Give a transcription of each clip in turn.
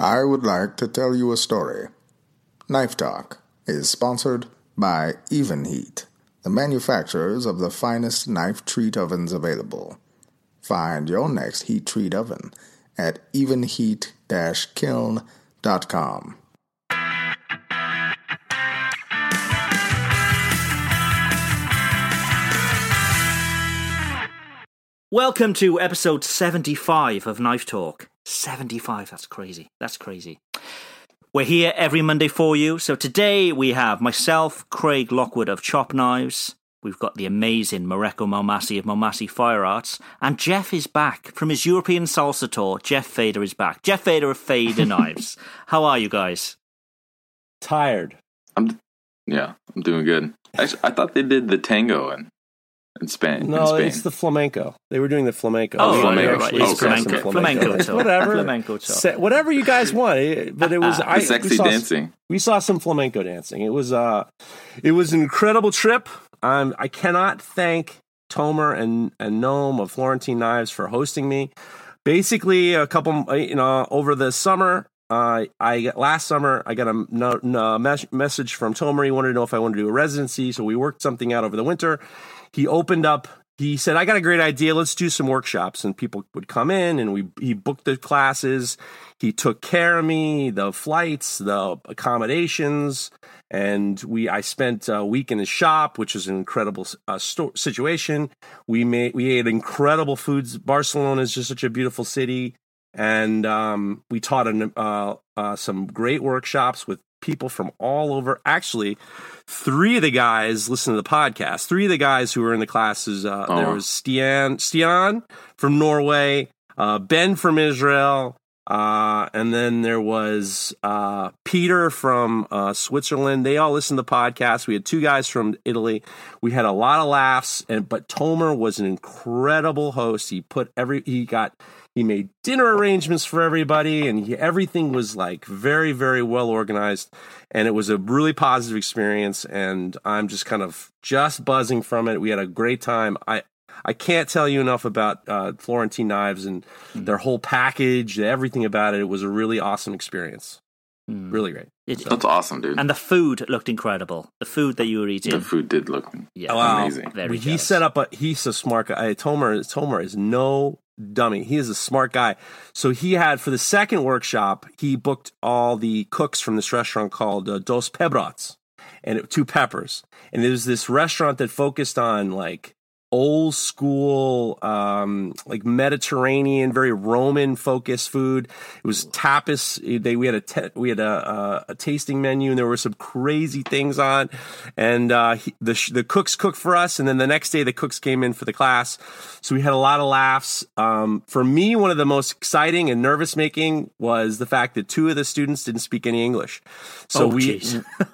I would like to tell you a story. Knife Talk is sponsored by Evenheat, the manufacturers of the finest knife treat ovens available. Find your next heat treat oven at evenheat-kiln.com. Welcome to episode 75 of Knife Talk. 75, that's crazy. That's crazy. We're here every Monday for you. So today we have myself, Craig Lockwood of Chop Knives. We've got the amazing Mareko Maumasi of Maumasi Fire Arts. And Jeff is back from his European salsa tour. Jeff Feder is back. Jeff Feder of Feder Knives. How are you guys? Tired. I'm yeah, I'm doing good. Actually, I thought they did the tango in in Spain. in No, Spain. it's the flamenco. They were doing the flamenco. Oh, We right, right, actually right. saw Okay. some Flamenco. Flamenco Whatever. Flamenco tour. Sa- whatever you guys want. But it was the I, we sexy saw, dancing. We saw some flamenco dancing. It was uh, it was an incredible trip. Um, I cannot thank Tomer and and Noam of Florentine Knives for hosting me. Basically, a couple uh, you know over the summer. Uh, I got- last summer I got a no, no, mes- message from Tomer. He wanted to know if I wanted to do a residency, so we worked something out over the winter. He opened up. He said, "I got a great idea. Let's do some workshops." And people would come in, and we he booked the classes. He took care of me, the flights, the accommodations, and we. I spent a week in his shop, which was an incredible uh, sto- situation. We made we ate incredible foods. Barcelona is just such a beautiful city, and um, we taught an, uh, uh, some great workshops with people from all over. Actually, three of the guys listen to the podcast. Three of the guys who were in the classes. Uh, There Oh. was Stian Stian from Norway, uh, Ben from Israel, uh, and then there was uh, Peter from uh, Switzerland. They all listened to the podcast. We had two guys from Italy. We had a lot of laughs, and but Tomer was an incredible host. He put every he got he made dinner arrangements for everybody, and he, everything was like very very well organized, and it was a really positive experience. And I'm just kind of just buzzing from it. We had a great time. I I can't tell you enough about uh, Florentine Knives and their whole package, everything about it. It was a really awesome experience. Hmm. Really great. It- That's awesome, dude. and the food looked incredible. The food that you were eating. the food did look yeah, Wow. amazing. Very he jealous. set up a he's a smart guy. Tomer Tomer is no dummy. He is a smart guy. So he had for the second workshop, he booked all the cooks from this restaurant called uh, Dos Pebrots, and it, two peppers. And was this restaurant that focused on like old school um like mediterranean very roman focused food. It was tapas. They we had a te- we had a, a a tasting menu and there were some crazy things on. And uh he, the sh- the cooks cooked for us and then the next day the cooks came in for the class. So we had a lot of laughs. Um for me one of the most exciting and nervous making was the fact that two of the students didn't speak any english. So Oh, we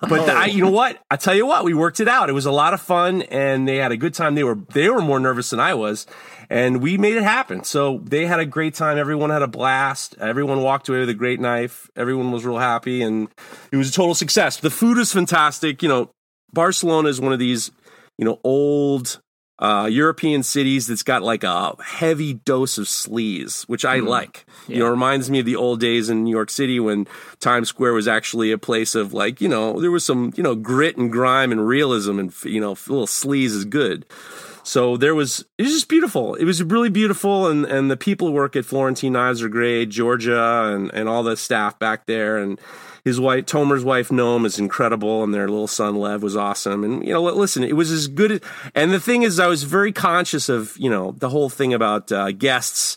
but I, you know what? I tell you what, we worked it out. It was a lot of fun, and they had a good time. They were they were more nervous than I was, and we made it happen. So they had a great time. Everyone had a blast. Everyone walked away with a great knife. Everyone was real happy, and it was a total success. The food was fantastic. You know, Barcelona is one of these you know old uh, European cities that's got like a heavy dose of sleaze, which I like. You know, it reminds me of the old days in New York City when Times Square was actually a place of like, you know, there was some, you know, grit and grime and realism and, you know, a little sleaze is good. So there was, it was just beautiful. It was really beautiful. And, and the people who work at Florentine Knives are great. Georgia and, and all the staff back there. And his wife, Tomer's wife, Noam, is incredible. And their little son, Lev, was awesome. And, you know, listen, it was as good. As, and the thing is, I was very conscious of, you know, the whole thing about uh, guests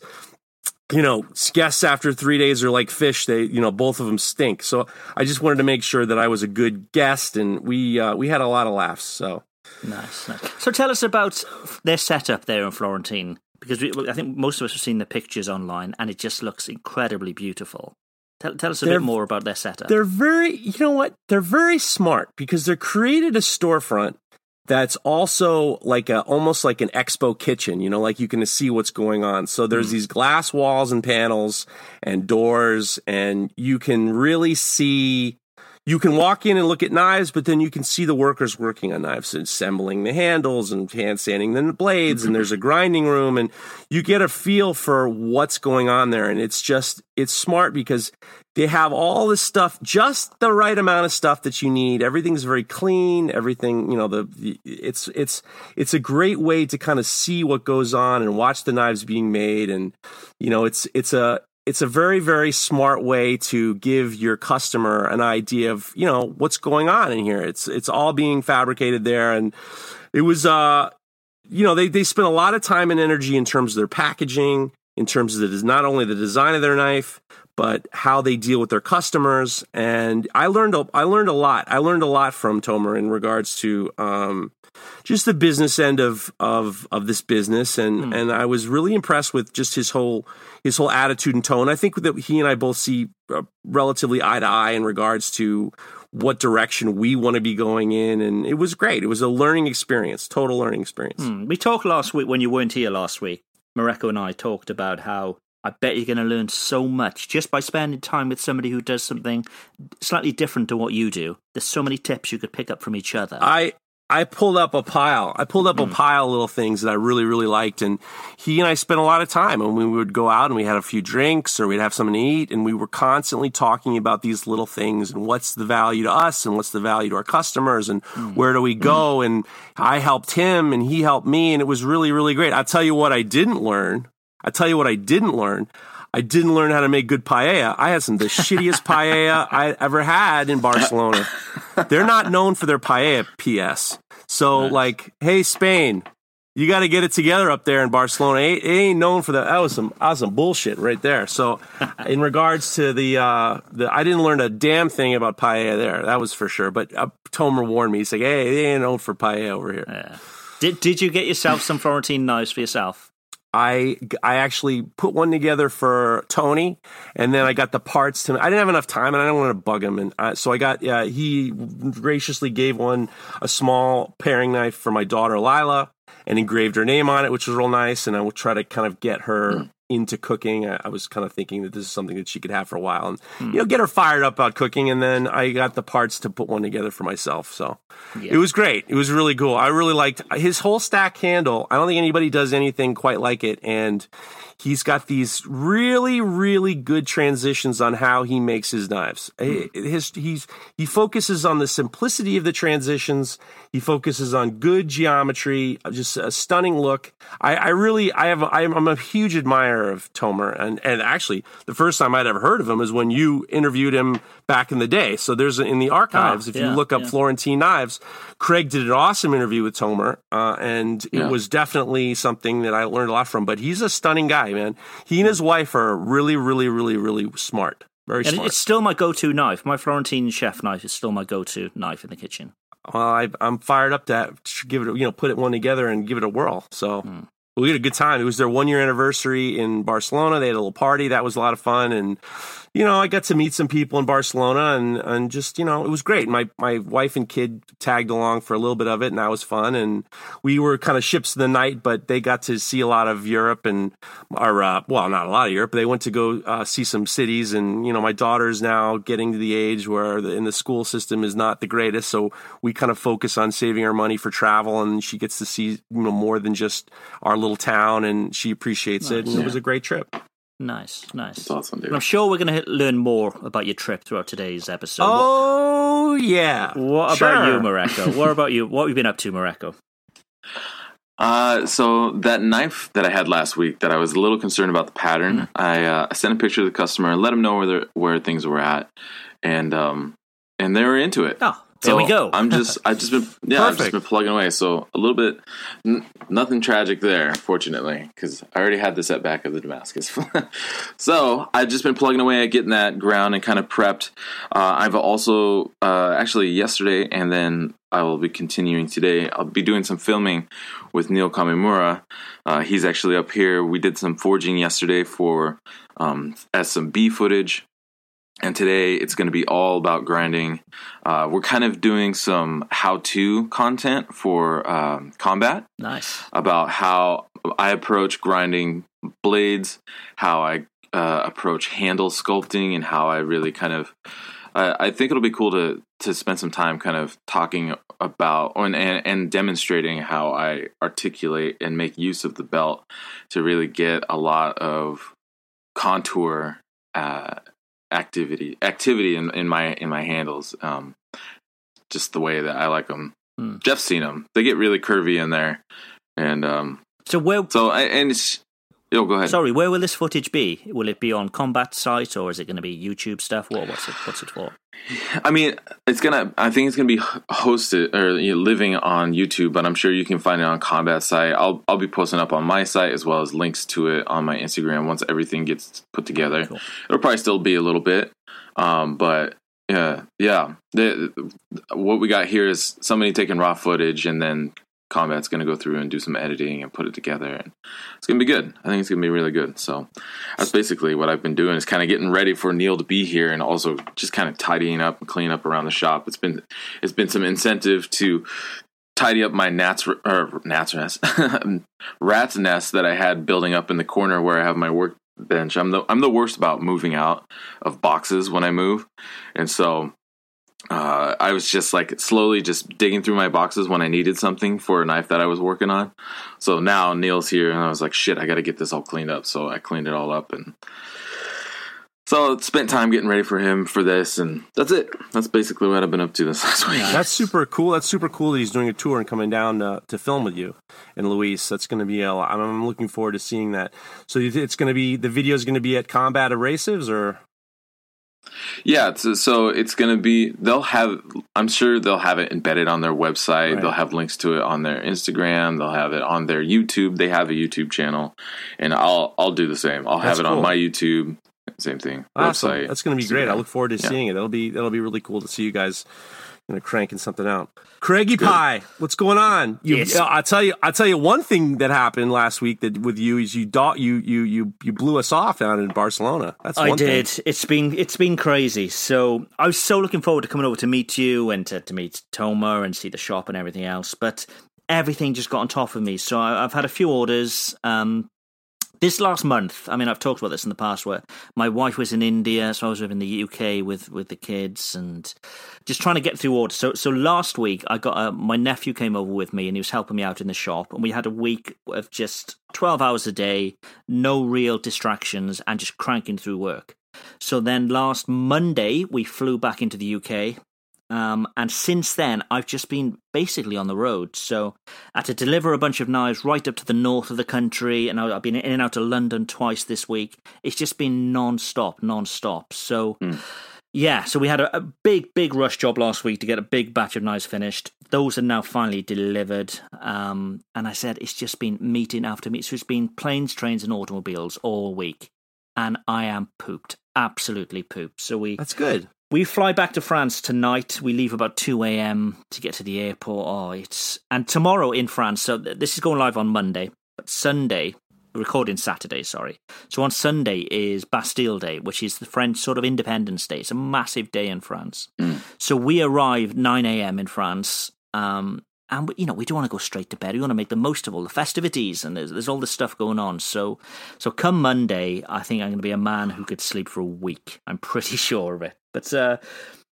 you know, guests after three days are like fish. They, you know, both of them stink. So I just wanted to make sure that I was a good guest, and we uh, we had a lot of laughs. So Nice, nice. So tell us about their setup there in Florentine, because we, I think most of us have seen the pictures online, and it just looks incredibly beautiful. Tell, tell us a They're- bit more about their setup. They're very, you know what? They're very smart because they're created a storefront that's also like a almost like an expo kitchen, you know, like you can see what's going on. So there's hmm. these glass walls and panels and doors and you can really see you can walk in and look at knives, but then you can see the workers working on knives, assembling the handles and hand sanding the blades, and there's a grinding room, and you get a feel for what's going on there. And it's just, it's smart because they have all this stuff, just the right amount of stuff that you need. Everything's very clean. Everything, you know, the, the it's, it's, it's a great way to kind of see what goes on and watch the knives being made. And, you know, it's, it's a, it's a very very smart way to give your customer an idea of you know what's going on in here. It's it's all being fabricated there. And it was uh you know they they spent a lot of time and energy in terms of their packaging in terms of the not only the design of their knife but how they deal with their customers and i learned a, i learned a lot i learned a lot from tomer in regards to um just the business end of of of this business and and I was really impressed with just his whole his whole attitude and tone. I think that he and I both see uh, relatively eye to eye in regards to what direction we want to be going in and it was great. It was a learning experience, total learning experience. Hmm. We talked last week when you weren't here last week. Mareko and I talked about how I bet you're going to learn so much just by spending time with somebody who does something slightly different to what you do. There's so many tips you could pick up from each other. I I pulled up a pile. I pulled up a hmm. pile of little things that I really, really liked. And he and I spent a lot of time and we would go out and we had a few drinks or we'd have something to eat and we were constantly talking about these little things and what's the value to us and what's the value to our customers and hmm. where do we hmm. go. And I helped him and he helped me and it was really, really great. I'll tell you what I didn't learn. I tell you what I didn't learn. I didn't learn how to make good paella. I had some of the shittiest paella I ever had in Barcelona. They're not known for their paella, PS. So, like, hey, Spain, you got to get it together up there in Barcelona. It, ain't known for that. That was some, awesome bullshit right there. So, in regards to the, uh, the, I didn't learn a damn thing about paella there. That was for sure. But uh, Tomer warned me. He's like, hey, they ain't known for paella over here. did Did you get yourself some Florentine knives for yourself? I I actually put one together for Tony, and then I got the parts to. I didn't have enough time, and I didn't want to bug him, and uh, so I got. He graciously gave one a small paring knife for my daughter Lila, and engraved her name on it, which was real nice. And I will try to kind of get her into cooking. I, I was kind of thinking that this is something that she could have for a while, and hmm. you know, get her fired up about cooking. And then I got the parts to put one together for myself. So it was great. It was really cool. I really liked his whole stack handle. I don't think anybody does anything quite like it, and he's got these really, really good transitions on how he makes his knives. Eh, His he's he focuses on the simplicity of the transitions. He focuses on good geometry, just a stunning look. I, I really, I have, I'm, I'm a huge admirer of Tomer, and and actually, the first time I'd ever heard of him is when you interviewed him back in the day. So there's in the archives, Ah, if yeah, you look up yeah. Florentine knives, Craig did an awesome interview with Tomer, uh, and it Yeah. was definitely something that I learned a lot from. But he's a stunning guy, man. He and his wife are really, really, really, really smart. Very And smart. it's still my go-to knife. My Florentine chef knife is still my go-to knife in the kitchen. well, I, I'm fired up to give it, you know, put it one together and give it a whirl. So Hmm. we had a good time. It was their one year anniversary in Barcelona. They had a little party. That was a lot of fun. And, you know, I got to meet some people in Barcelona and, and just, you know, it was great. My, my wife and kid tagged along for a little bit of it and that was fun. And we were kind of ships of the night, but they got to see a lot of Europe and, our uh, well, not a lot of Europe, but they went to go uh, see some cities. And, you know, my daughter's now getting to the age where the, in the school system is not the greatest. So we kind of focus on saving our money for travel and she gets to see, you know, more than just our little town and she appreciates it. And it was a great trip. Nice, nice. That's awesome, dude. And I'm sure we're going to learn more about your trip throughout today's episode. Oh, yeah. What, what about you, Mareko? What about you? What have you been up to, Mareko? Uh, so that knife that I had last week, that I was a little concerned about the pattern. Mm-hmm. I uh, I sent a picture to the customer and let them know where where things were at, and um and they were into it. Oh, there we go. I'm just I've just been yeah I've just been plugging away. So a little bit n- nothing tragic there, fortunately, because I already had this at back of the Damascus. so I've just been plugging away at getting that ground and kind of prepped. Uh, I've also uh, actually yesterday and then I will be continuing today. I'll be doing some filming with Neil Kamimura. Uh, he's actually up here. We did some forging yesterday for um, as some B footage and today it's going to be all about grinding. Uh, we're kind of doing some how-to content for um, combat Nice. about how I approach grinding blades, how I uh, approach handle sculpting, and how I really kind of. Uh, I think it'll be cool to to spend some time kind of talking about and, and and demonstrating how I articulate and make use of the belt to really get a lot of contour uh, activity activity in, in my in my handles. Um, just the way that I like them. Hmm. Jeff's seen them; they get really curvy in there, and um, So where? so I, and it's yo go ahead. Sorry, where will this footage be? Will it be on combat site or is it going to be YouTube stuff? What, what's it? What's it for? I mean, it's gonna. I think it's gonna be hosted or you know, living on YouTube, but I'm sure you can find it on Combat site. I'll I'll be posting up on my site as well as links to it on my Instagram once everything gets put together. Cool. It'll probably still be a little bit, um, but yeah, yeah. The, what we got here is somebody taking raw footage and then Combat's going to go through and do some editing and put it together, and it's going to be good. I think it's going to be really good. So that's basically what I've been doing is kind of getting ready for Neil to be here, and also just kind of tidying up and cleaning up around the shop. It's been it's been some incentive to tidy up my gnats or gnats nest rat's nest that I had building up in the corner where I have my workbench. I'm the I'm the worst about moving out of boxes when I move, and so uh, I was just like slowly just digging through my boxes when I needed something for a knife that I was working on. So now Neil's here, and I was like, shit, I got to get this all cleaned up. So I cleaned it all up, and so spent time getting ready for him for this, and that's it. That's basically what I've been up to this last week. That's super cool. That's super cool that he's doing a tour and coming down uh, to film with you and Luis. That's going to be a lot. I'm, looking forward to seeing that. So it's going to be the video is going to be at Combat Abrasives or Yeah, it's, so it's going to be. They'll have. I'm sure they'll have it embedded on their website. Right. They'll have links to it on their Instagram. They'll have it on their YouTube. They have a YouTube channel, and I'll I'll do the same. I'll That's have it cool. on my YouTube. Same thing. awesome? Website. That's going to be great. I look forward to Yeah. seeing it. That'll be that'll be really cool to see you guys. You know, cranking something out. Craigie Pie, what's going on? You, Yes. I'll tell you. I'll tell you one thing that happened last week that with you is you do, you you you you blew us off down in Barcelona. That's I one thing. did. It's been it's been crazy. So I was so looking forward to coming over to meet you and to, to meet Tomer and see the shop and everything else. But everything just got on top of me. So I, I've had a few orders. Um, this last month, I mean, I've talked about this in the past, where my wife was in India, so I was in the UK with with the kids and just trying to get through orders. So, so last week, I got uh, my nephew came over with me, and he was helping me out in the shop, and we had a week of just twelve hours a day, no real distractions, and just cranking through work. So then last Monday, we flew back into the UK. Um, and since then, I've just been basically on the road. So I had to deliver a bunch of knives right up to the north of the country, and I've been in and out of London twice this week. It's just been non-stop, non-stop. So, yeah, so we had a, a big, big rush job last week to get a big batch of knives finished. Those are now finally delivered. Um, and I said it's just been meeting after meeting. So it's been planes, trains, and automobiles all week. And I am pooped, absolutely pooped. So we That's good. We fly back to France tonight. We leave about 2 a.m. to get to the airport. Oh, it's. And tomorrow in France, so this is going live on Monday, but Sunday, recording Saturday, sorry. So on Sunday is Bastille Day, which is the French sort of Independence Day. It's a massive day in France. So we arrive 9 a.m. in France. Um, and we, you know we don't want to go straight to bed. We want to make the most of all the festivities, and there's there's all this stuff going on. So, so come Monday, I think I'm going to be a man who could sleep for a week. I'm pretty sure of it. But uh,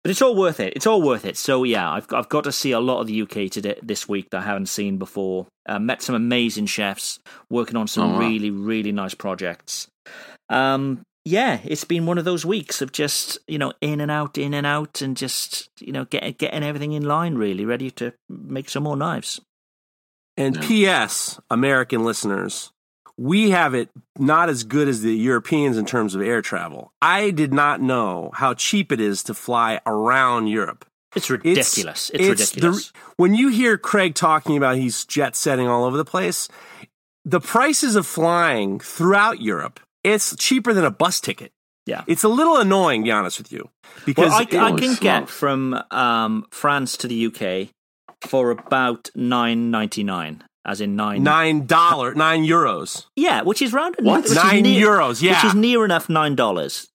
but it's all worth it. It's all worth it. So yeah, I've I've got to see a lot of the UK today this week that I haven't seen before. Uh, met some amazing chefs working on some Oh, wow. really really nice projects. Um, yeah, it's been one of those weeks of just you know in and out, in and out, and just you know get, getting everything in line, really ready to make some more knives. And P.S. American listeners, we have it not as good as the Europeans in terms of air travel. I did not know how cheap it is to fly around Europe. It's ridiculous. It's, the- ridiculous. when you hear Craig talking about he's jet setting all over the place, the prices of flying throughout Europe, it's cheaper than a bus ticket. yeah. It's a little annoying, to be honest with you, because Well, I, I Holy can smokes. get from um, France to the UK for about nine ninety nine, as in nine. nine dollar, nine euros. Yeah, which is round. What? which Nine near- euros, yeah. which is near enough nine dollars.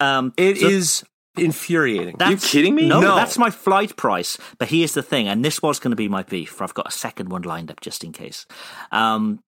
Um, It so is infuriating. you kidding me? No, No. that's my flight price. But here's the thing, and this was going to be my beef. I've got a second one lined up just in case. Um,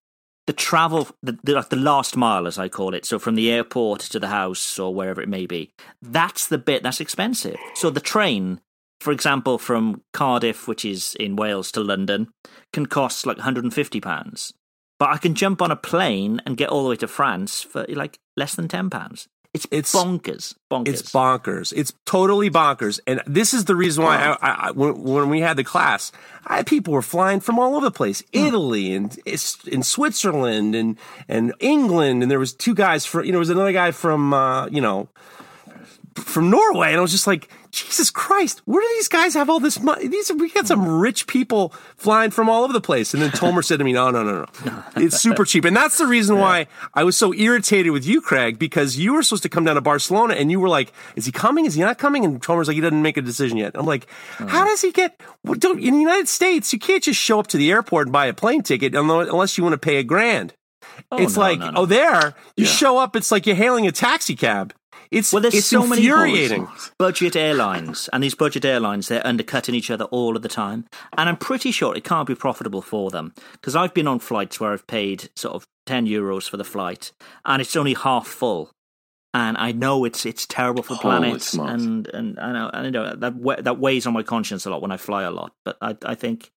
the travel, the, the the last mile, as I call it, so from the airport to the house or wherever it may be, that's the bit that's expensive. So the train, for example, from Cardiff, which is in Wales, to London, can cost like 150 pounds. But I can jump on a plane and get all the way to France for like less than 10 pounds. It's, It's- bonkers. Bonkers. It's bonkers. It's totally bonkers. And this is the reason why I, I, I, when, when we had the class, I people were flying from all over the place, Italy and in Switzerland and and England, and there was two guys from you know there was another guy from uh, you know from Norway, and I was just like, Jesus Christ, where do these guys have all this money? These we got some rich people flying from all over the place. And then Tomer said to me, No, no, no, no, it's super cheap, and that's the reason why I was so irritated with you, Craig, because you were supposed to come down to Barcelona, and you were like, Is he coming? Is he not coming? And Tomer's like, He doesn't make a decision yet. I'm like, How hmm. does he get? Well, don't in the United States, you can't just show up to the airport and buy a plane ticket unless you want to pay a grand. Oh, it's no, like, no, no. oh, there you show up. It's like you're hailing a taxi cab. It's Well, there's it's so many budget airlines, and these budget airlines they're undercutting each other all of the time. And I'm pretty sure it can't be profitable for them because I've been on flights where I've paid sort of ten euros for the flight, and it's only half full. And I know it's it's terrible for planets, smokes. and and I know I know that that weighs on my conscience a lot when I fly a lot. But I I think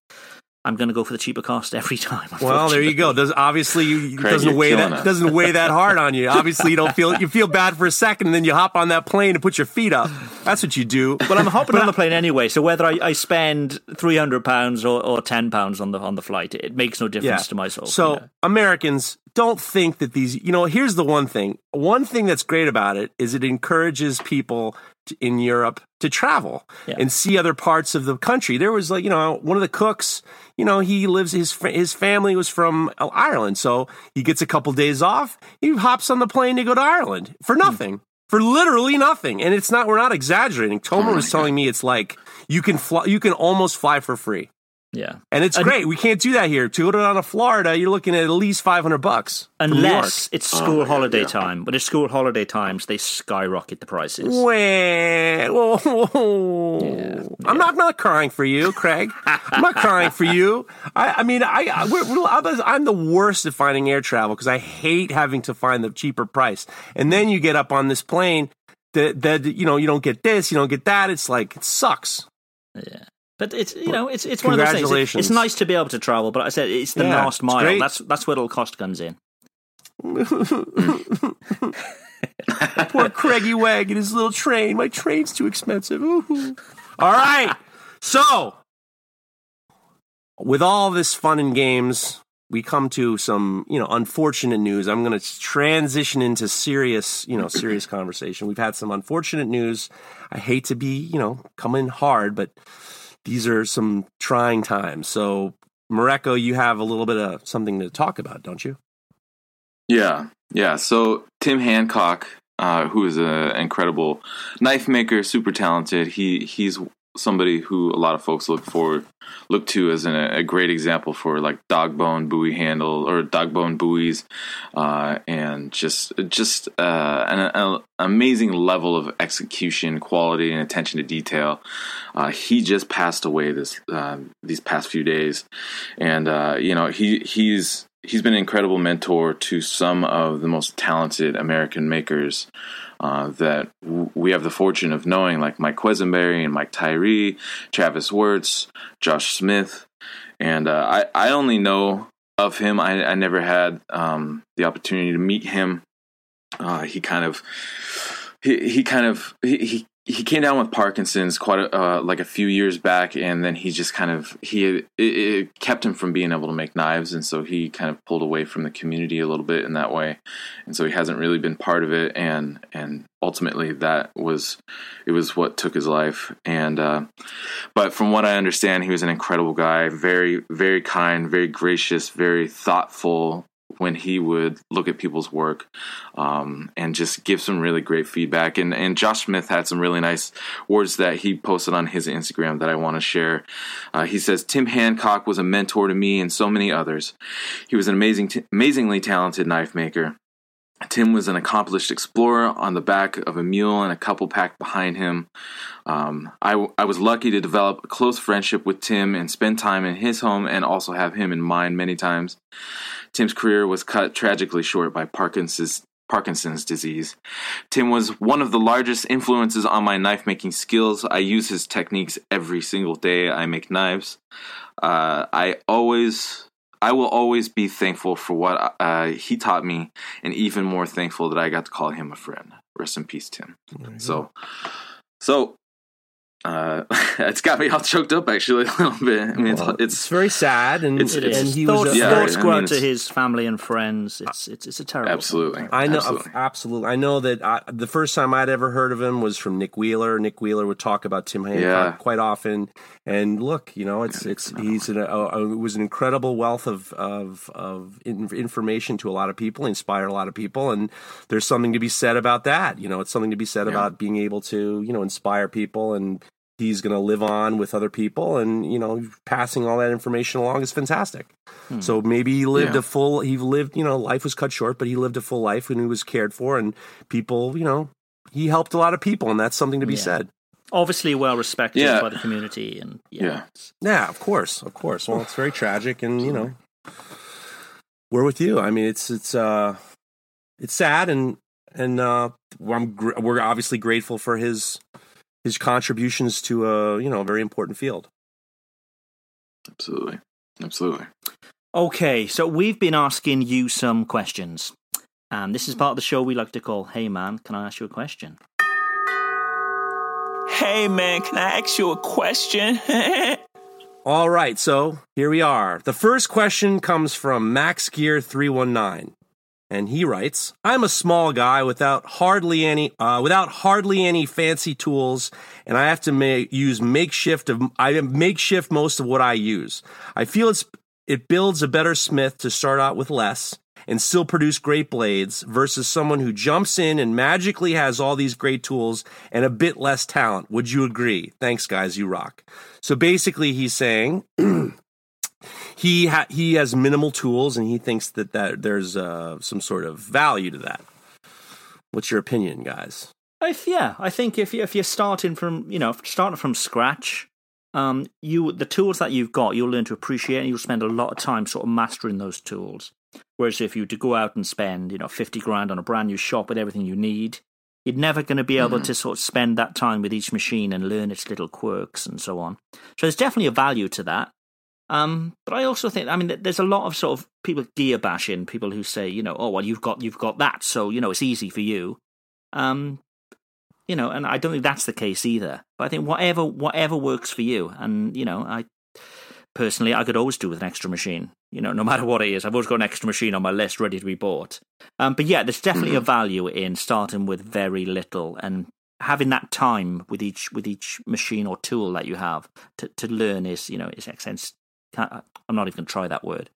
I'm going to go for the cheaper cost every time. Well, there you go. Does obviously you, Craig, doesn't weigh that us. doesn't weigh that hard on you. Obviously, you don't feel you feel bad for a second, and then you hop on that plane and put your feet up. That's what you do. But I'm hopping on the plane anyway, so whether I, I spend three hundred pounds or, or ten pounds on the on the flight, it makes no difference to my soul. So you know. Americans don't think that these. You know, here's the one thing. One thing that's great about it is it encourages people to, in Europe to travel Yeah. and see other parts of the country. There was like you know one of the cooks. You know, he lives his his family was from Ireland, so he gets a couple days off. He hops on the plane to go to Ireland for Hmm. nothing. For literally nothing, and it's not. We're not exaggerating. Oh Tomer was telling me it's like you can fly. You can almost fly for free. Yeah, And it's And- great. We can't do that here. To go down to Florida, you're looking at at least 500 bucks. from New York. unless it's oh school holiday time. But it's school holiday times, they skyrocket the prices. Wah, whoa, whoa. I'm not not crying for you, Craig. I'm not crying for you. I, I mean, I, I we're, we're- I'm- I'm the worst at finding air travel because I hate having to find the cheaper price. And then you get up on this plane that that you know you don't get this, you don't get that. It's like it sucks. Yeah. But it's you know it's it's one of those things. It- It's nice to be able to travel, but I said it's the Yeah, last mile. great. That's that's where the cost comes in. Poor Craigie Wag and his little train. My train's too expensive. Ooh. All right. So, with all this fun and games, we come to some, you know, unfortunate news. I'm going to transition into serious, you know, serious conversation. We've had some unfortunate news. I hate to be, you know, coming hard, but these are some trying times. So, Mareko, you have a little bit of something to talk about, don't you? Yeah, yeah. So Tim Hancock, uh, who is an incredible knife maker, super talented. He he's somebody who a lot of folks look for look to as an, a great example for like dog bone bowie handle or dog bone bowies, uh, and just just uh, an, an amazing level of execution, quality, and attention to detail. Uh, he just passed away this uh, these past few days, and uh, you know he he's he's been an incredible mentor to some of the most talented American makers uh, that w- we have the fortune of knowing, like Mike Quisenberry and Mike Tyree, Travis Wuertz, Josh Smith, and uh, I I only know of him. I, I never had um, the opportunity to meet him. Uh, he kind of he he kind of he. he he came down with Parkinson's quite a, uh, like a few years back, and then he just kind of he it, it kept him from being able to make knives, and so he kind of pulled away from the community a little bit in that way, and so he hasn't really been part of it, and and ultimately that was it was what took his life, and uh, but from what I understand, he was an incredible guy, very very kind, very gracious, very thoughtful when he would look at people's work um, and just give some really great feedback. And, and Josh Smith had some really nice words that he posted on his Instagram that I want to share. Uh, he says, Tim Hancock was a mentor to me and so many others. He was an amazing, amazingly talented knife maker. Tim was an accomplished explorer on the back of a mule and a couple packed behind him. Um, I, I was lucky to develop a close friendship with Tim and spend time in his home and also have him in mind many times. Tim's career was cut tragically short by Parkinson's, Parkinson's disease. Tim was one of the largest influences on my knife making skills. I use his techniques every single day I make knives. Uh, I always I will always be thankful for what uh, he taught me, and even more thankful that I got to call him a friend. Rest in peace, Tim. So, so uh, it's got me all choked up actually a little bit. I mean, Well, it's, it's it's very sad, and, It's- it's- and he thoughts was. Yeah, thoughts I go mean, out to his family and friends. It's it's it's a terrible. thing. absolutely. I know, absolutely. absolutely. I know that I, the first time I'd ever heard of him was from Nick Wheeler. Nick Wheeler would talk about Tim Hancock Yeah. quite often, and look, you know, it's it's he's an, uh, uh, it was an incredible wealth of of of in, information to a lot of people, inspired a lot of people, and there's something to be said about that. You know, it's something to be said Yeah. about being able to you know inspire people and. He's going to live on with other people, and you know, passing all that information along is fantastic. So maybe he lived Yeah. a full. He lived, you know, life was cut short, but he lived a full life and he was cared for, and people, you know, he helped a lot of people, and that's something to be Yeah. said. Obviously, well respected Yeah. by the community, and yeah, Yeah. Yeah, of course, of course. Well, it's very tragic, and you know, we're with you. I mean, it's it's uh, it's sad, and and uh, I'm gr- we're obviously grateful for his his contributions to a you know a very important field. absolutely, absolutely. Okay, so we've been asking you some questions. And this is part of the show we like to call Hey Man, can I ask you a question? Hey man, can I ask you a question? All right, so here we are. The first question comes from Max Gear 319. And he writes, "I'm a small guy without hardly any uh, without hardly any fancy tools, and I have to ma- use makeshift of I makeshift most of what I use. I feel it's it builds a better smith to start out with less and still produce great blades versus someone who jumps in and magically has all these great tools and a bit less talent. Would you agree? Thanks, guys. You rock. So basically, he's saying he ha- he has minimal tools and he thinks that, that there's uh, some sort of value to that. What's your opinion, guys? If, yeah, I think if you, if you're starting from you know starting from scratch, um, you the tools that you've got, you'll learn to appreciate, and you'll spend a lot of time sort of mastering those tools. Whereas if you were to go out and spend you know fifty grand on a brand new shop with everything you need, you're never going to be able to sort of spend that time with each machine and learn its little quirks and so on. So there's definitely a value to that. Um, but I also think, I mean, there's a lot of sort of people gear bashing, people who say, you know, oh well, you've got you've got that, so you know it's easy for you. Um, you know, and I don't think that's the case either. But I think whatever whatever works for you, and you know, I personally I could always do with an extra machine. You know, no matter what it is, I've always got an extra machine on my list ready to be bought. Um, but yeah, there's definitely a value in starting with very little and having that time with each with each machine or tool that you have to, to learn is you know is excess. I'm not even going to try that word.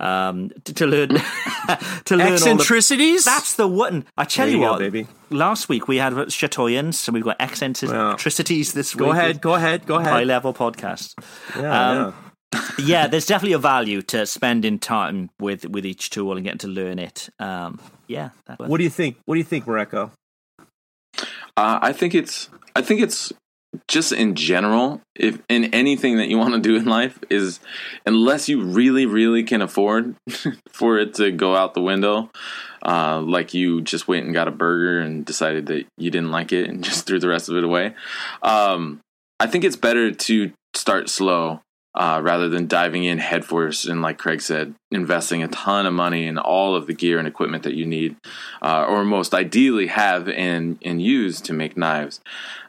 Um, to, to learn to learn all the, Eccentricities? that's the one. I tell There you, you go, what, baby. Last week we had Chatoyance, so we've got eccentricities this week. go ahead, go ahead, go ahead. High level podcast. Yeah, Um, yeah, there's definitely a value to spending time with with each tool and getting to learn it. Um, yeah. Yeah. What do you think? What do you think, Mareko? Uh, I think it's I think it's just in general, if in anything that you want to do in life is unless you really, really can afford for it to go out the window, uh, like you just went and got a burger and decided that you didn't like it and just threw the rest of it away. Um, I think it's better to start slow uh, rather than diving in headfirst and, like Craig said, investing a ton of money in all of the gear and equipment that you need, uh, or most ideally have and and use to make knives.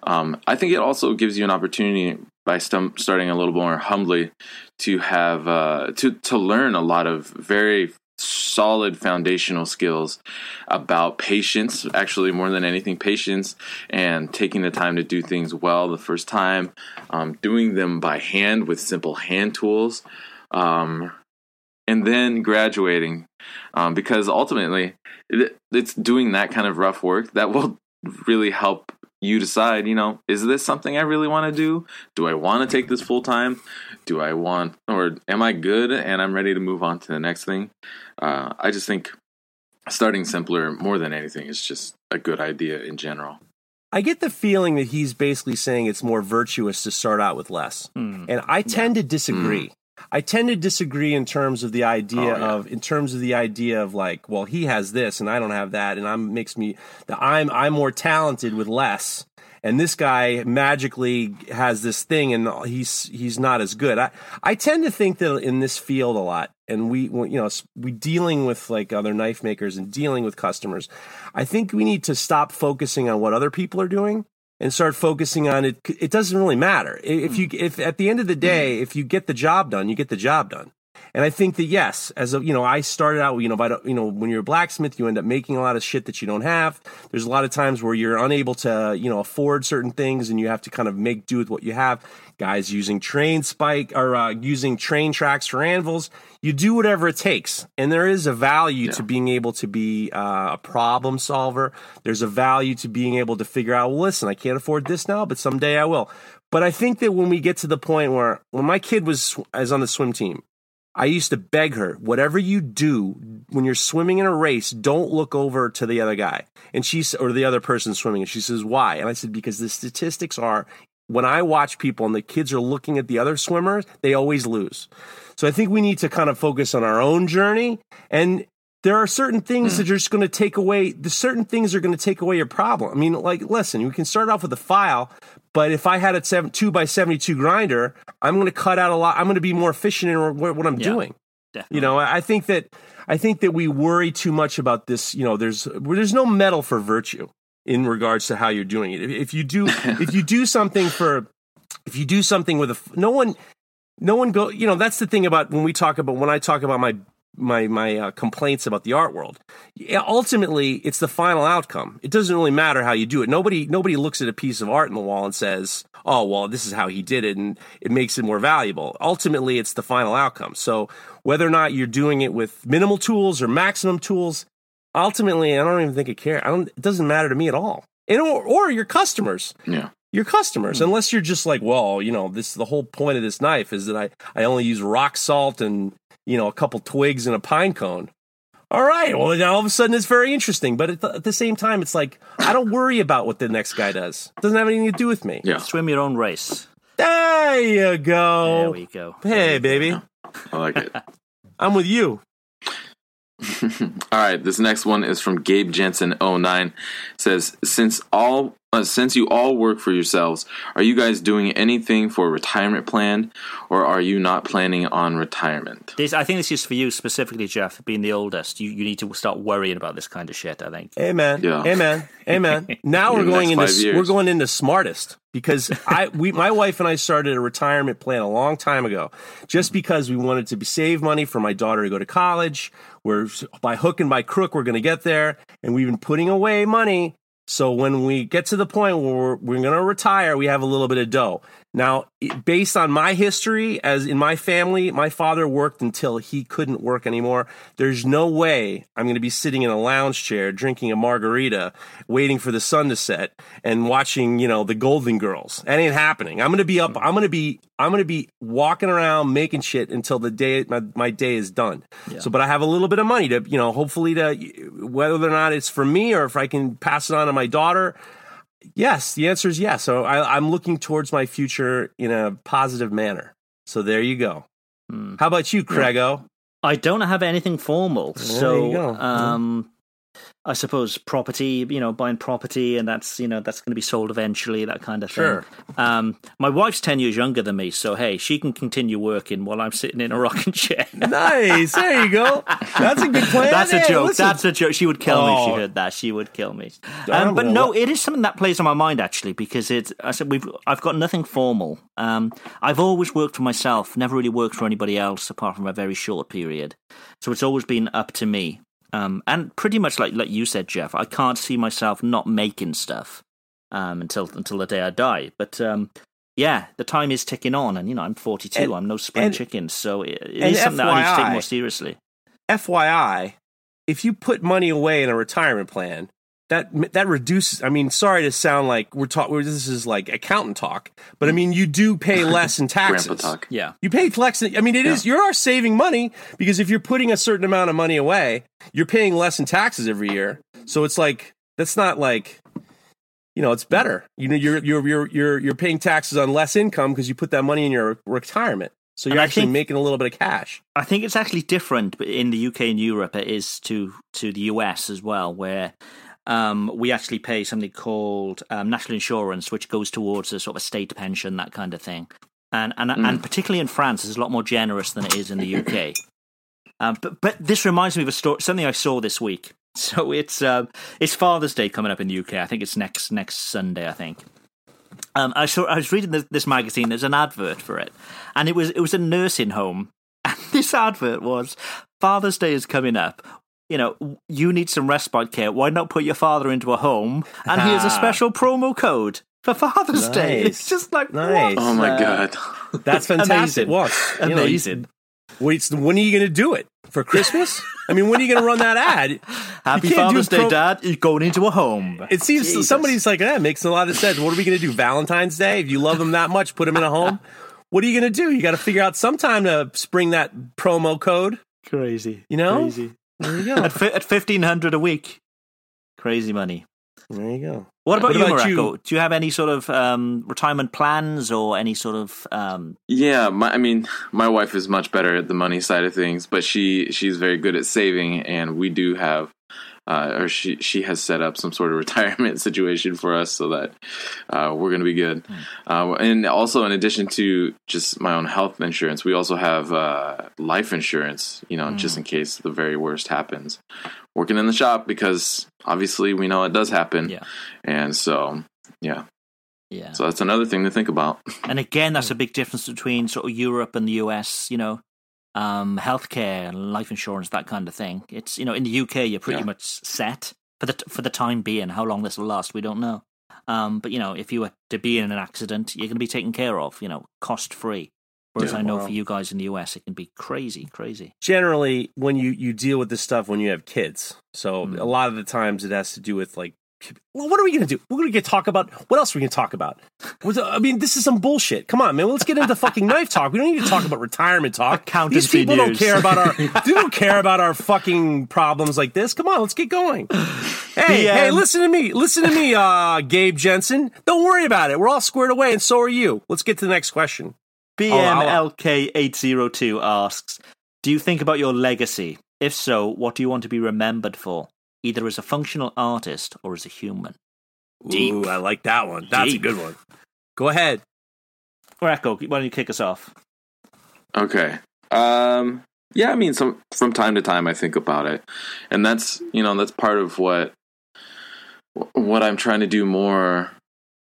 Um, I think it also gives you an opportunity by starting a little more humbly to have uh, to to learn a lot of very solid foundational skills about patience actually more than anything patience and taking the time to do things well the first time um, doing them by hand with simple hand tools um, and then graduating um, because ultimately it, it's doing that kind of rough work that will really help you decide you know is this something i really want to do do i want to take this full time do i want or am i good and i'm ready to move on to the next thing uh, i just think starting simpler more than anything is just a good idea in general. I get the feeling that he's basically saying it's more virtuous to start out with less. Hmm. And I tend to disagree. I tend to disagree in terms of the idea Oh, yeah. of in terms of the idea of like, well, he has this and I don't have that, and I'm makes me that I'm I'm more talented with less, and this guy magically has this thing and he's he's not as good. I I tend to think that in this field a lot, and we we- you know we dealing with like other knife makers and dealing with customers. I think we need to stop focusing on what other people are doing and start focusing on it. It doesn't really matter if hmm. you if at the end of the day, hmm. if you get the job done, you get the job done. And I think that yes, as a you know, I started out you know by the- you know when you're a blacksmith, you end up making a lot of shit that you don't have. There's a lot of times where you're unable to you know afford certain things, and you have to kind of make do with what you have. Guys using train spike or uh, using train tracks for anvils, you do whatever it takes, and there is a value to being able to be uh, a problem solver. There's a value to being able to figure out. Well, listen, I can't afford this now, but someday I will. But I think that when we get to the point where when my kid was is on the swim team, I used to beg her, whatever you do when you're swimming in a race, don't look over to the other guy. And she's, or the other person swimming. And she says, why? And I said, because the statistics are when I watch people and the kids are looking at the other swimmers, they always lose. So I think we need to kind of focus on our own journey. And there are certain things hmm. that are just going to take away, the certain things are going to take away your problem. I mean, like, listen, we can start off with a file, but if I had a seven, two by 72 grinder, I'm going to cut out a lot. I'm going to be more efficient in what, what I'm Yeah. doing. Definitely. You know, I think that I think that we worry too much about this. You know, there's there's no medal for virtue in regards to how you're doing it. If, if you do if you do something for if you do something with a no one no one go you know that's the thing about when we talk about when I talk about my my my uh, complaints about the art world. Yeah, ultimately, it's the final outcome. It doesn't really matter how you do it. Nobody nobody looks at a piece of art in the wall and says, "Oh, well, this is how he did it," and it makes it more valuable. Ultimately, it's the final outcome. So whether or not you're doing it with minimal tools or maximum tools, ultimately, I don't even think it care. I don't. It doesn't matter to me at all. And or, or your customers Yeah. your customers unless you're just like well you know this the whole point of this knife is that i i only use rock salt and you know a couple twigs and a pine cone. All right well then all of a sudden it's very interesting but at the, at the same time it's like i don't worry about what the next guy does. It doesn't have anything to do with me. Yeah. Swim your own race. there you go. There we go. hey baby. I like it. i'm with you. All right, this next one is from Gabe Jensen 09 says since all uh, since you all work for yourselves, are you guys doing anything for a retirement plan or are you not planning on retirement? This, I think this is for you specifically, Jeff. Being the oldest, you, you need to start worrying about this kind of shit. I think. Amen. Yeah. Amen. Amen. Now we're going into years. we're going into smartest because I we my wife and I started a retirement plan a long time ago just because we wanted to save money for my daughter to go to college. We're by hook and by crook we're going to get there and we've been putting away money so when we get to the point where we're, we're going to retire, we have a little bit of dough. Now, based on my history, as in my family, my father worked until he couldn't work anymore. There's no way I'm going to be sitting in a lounge chair drinking a margarita, waiting for the sun to set and watching, you know, the Golden Girls. That ain't happening. I'm going to be up. I'm going to be. I'm going to be walking around making shit until the day my, my day is done. So, but I have a little bit of money to, you know, hopefully to whether or not it's for me or if I can pass it on to my daughter. Yes, the answer is yes. So I, I'm looking towards my future in a positive manner. So there you go. How about you, Craigo? I don't have anything formal, There so go. um, I suppose property, you know, buying property, and that's you know that's going to be sold eventually, that kind of thing. Sure. Um, my wife's ten years younger than me, so hey, she can continue working while I'm sitting in a rocking chair. Nice. There you go. That's a good plan. That's a joke. listen. That's a joke. She would kill me if she Oh. heard that. She would kill me. Um, but no, it is something that plays on my mind actually because it's. I said we've. I've got nothing formal. Um, I've always worked for myself. Never really worked for anybody else apart from a very short period. So it's always been up to me. Um, and pretty much like like you said, Jeff, I can't see myself not making stuff um, until until the day I die. But um, yeah, the time is ticking on, and you know I'm 42. And- I'm no spring and- chicken, so it, it is something that I need to take more seriously. FYI, if you put money away in a retirement plan, that that reduces. I mean, sorry to sound like we're talking. This is like accountant talk, but I mean, you do pay less in taxes. Grandpa talk. Yeah. You pay less. I mean, it is you are saving money because if you're putting a certain amount of money away, you're paying less in taxes every year. So it's like that's not like you know, it's better. You know, you're you're you're you're you're paying taxes on less income because you put that money in your retirement. So you're actually think- making a little bit of cash. I think it's actually different in the UK and Europe. It is to to the US as well, where um, we actually pay something called um, national insurance, which goes towards a sort of a state pension, that kind of thing. And and and particularly in France, it's a lot more generous than it is in the UK. Um, but but this reminds me of a story, something I saw this week. So it's um, it's Father's Day coming up in the UK. I think it's next next Sunday. I think. Um, I saw I was reading this, this magazine. There's an advert for it, and it was it was a nursing home. And this advert was Father's Day is coming up. You know, you need some respite care. Why not put your father into a home? And here's a special promo code for Father's Day. It's just like Nice. what? Oh my Uh, god. That's fantastic. Amazing. You know, you- Amazing. wait, when are you going to do it for Christmas? I mean, when are you going to run that ad? Happy You can't do Father's Day, pro- Dad. You're going into a home. It seems Jesus. somebody's like, that makes a lot of sense. What are we going to do? Valentine's Day? If you love them that much, put them in a home. What are you going to do? You got to figure out some time to spring that promo code. crazy. You know? crazy. There you go. At, fi- at fifteen hundred a week, crazy money. There you go. What about What you, about Morocco? you? Do you have any sort of um, retirement plans or any sort of um, Yeah, my, I mean, my wife is much better at the money side of things, but she she's very good at saving, and we do have, uh, or she she has set up some sort of retirement situation for us so that uh, we're going to be good. Uh, and also, in addition to just my own health insurance, we also have uh, life insurance. You know, just in case the very worst happens. Working in the shop because obviously we know it does happen, Yeah. and so yeah, yeah? so that's another thing to think about. And again, that's a big difference between sort of Europe and the US. You know, um, healthcare, and life insurance, that kind of thing. It's you know in the UK you're pretty Yeah. much set for the for the time being. How long this will last, we don't know. Um, but you know, if you were to be in an accident, you're going to be taken care of. You know, cost free. Whereas Yeah, I know wow. for you guys in the US, it can be crazy, crazy. Generally, when you, you deal with this stuff when you have kids. So Mm. a lot of the times it has to do with like, well, what are we going to do? We're going to get talk about what else are we going to talk about? I mean, this is some bullshit. Come on, man. Let's get into fucking knife talk. We don't need to talk about retirement talk. These people don't care about our they don't care about our fucking problems like this. Come on, let's get going. Hey, hey, um, listen to me. Listen to me, uh, Gabe Jensen. Don't worry about it. We're all squared away, and so are you. Let's get to the next question. BMLK802 asks Do you think about your legacy? If so, what do you want to be remembered for? Either as a functional artist or as a human? Deep. Ooh, I like that one. That's Deep. a good one. Go ahead. Echo, why don't you kick us off? Okay. Um yeah, I mean some from time to time I think about it. And that's, you know, that's part of what what I'm trying to do more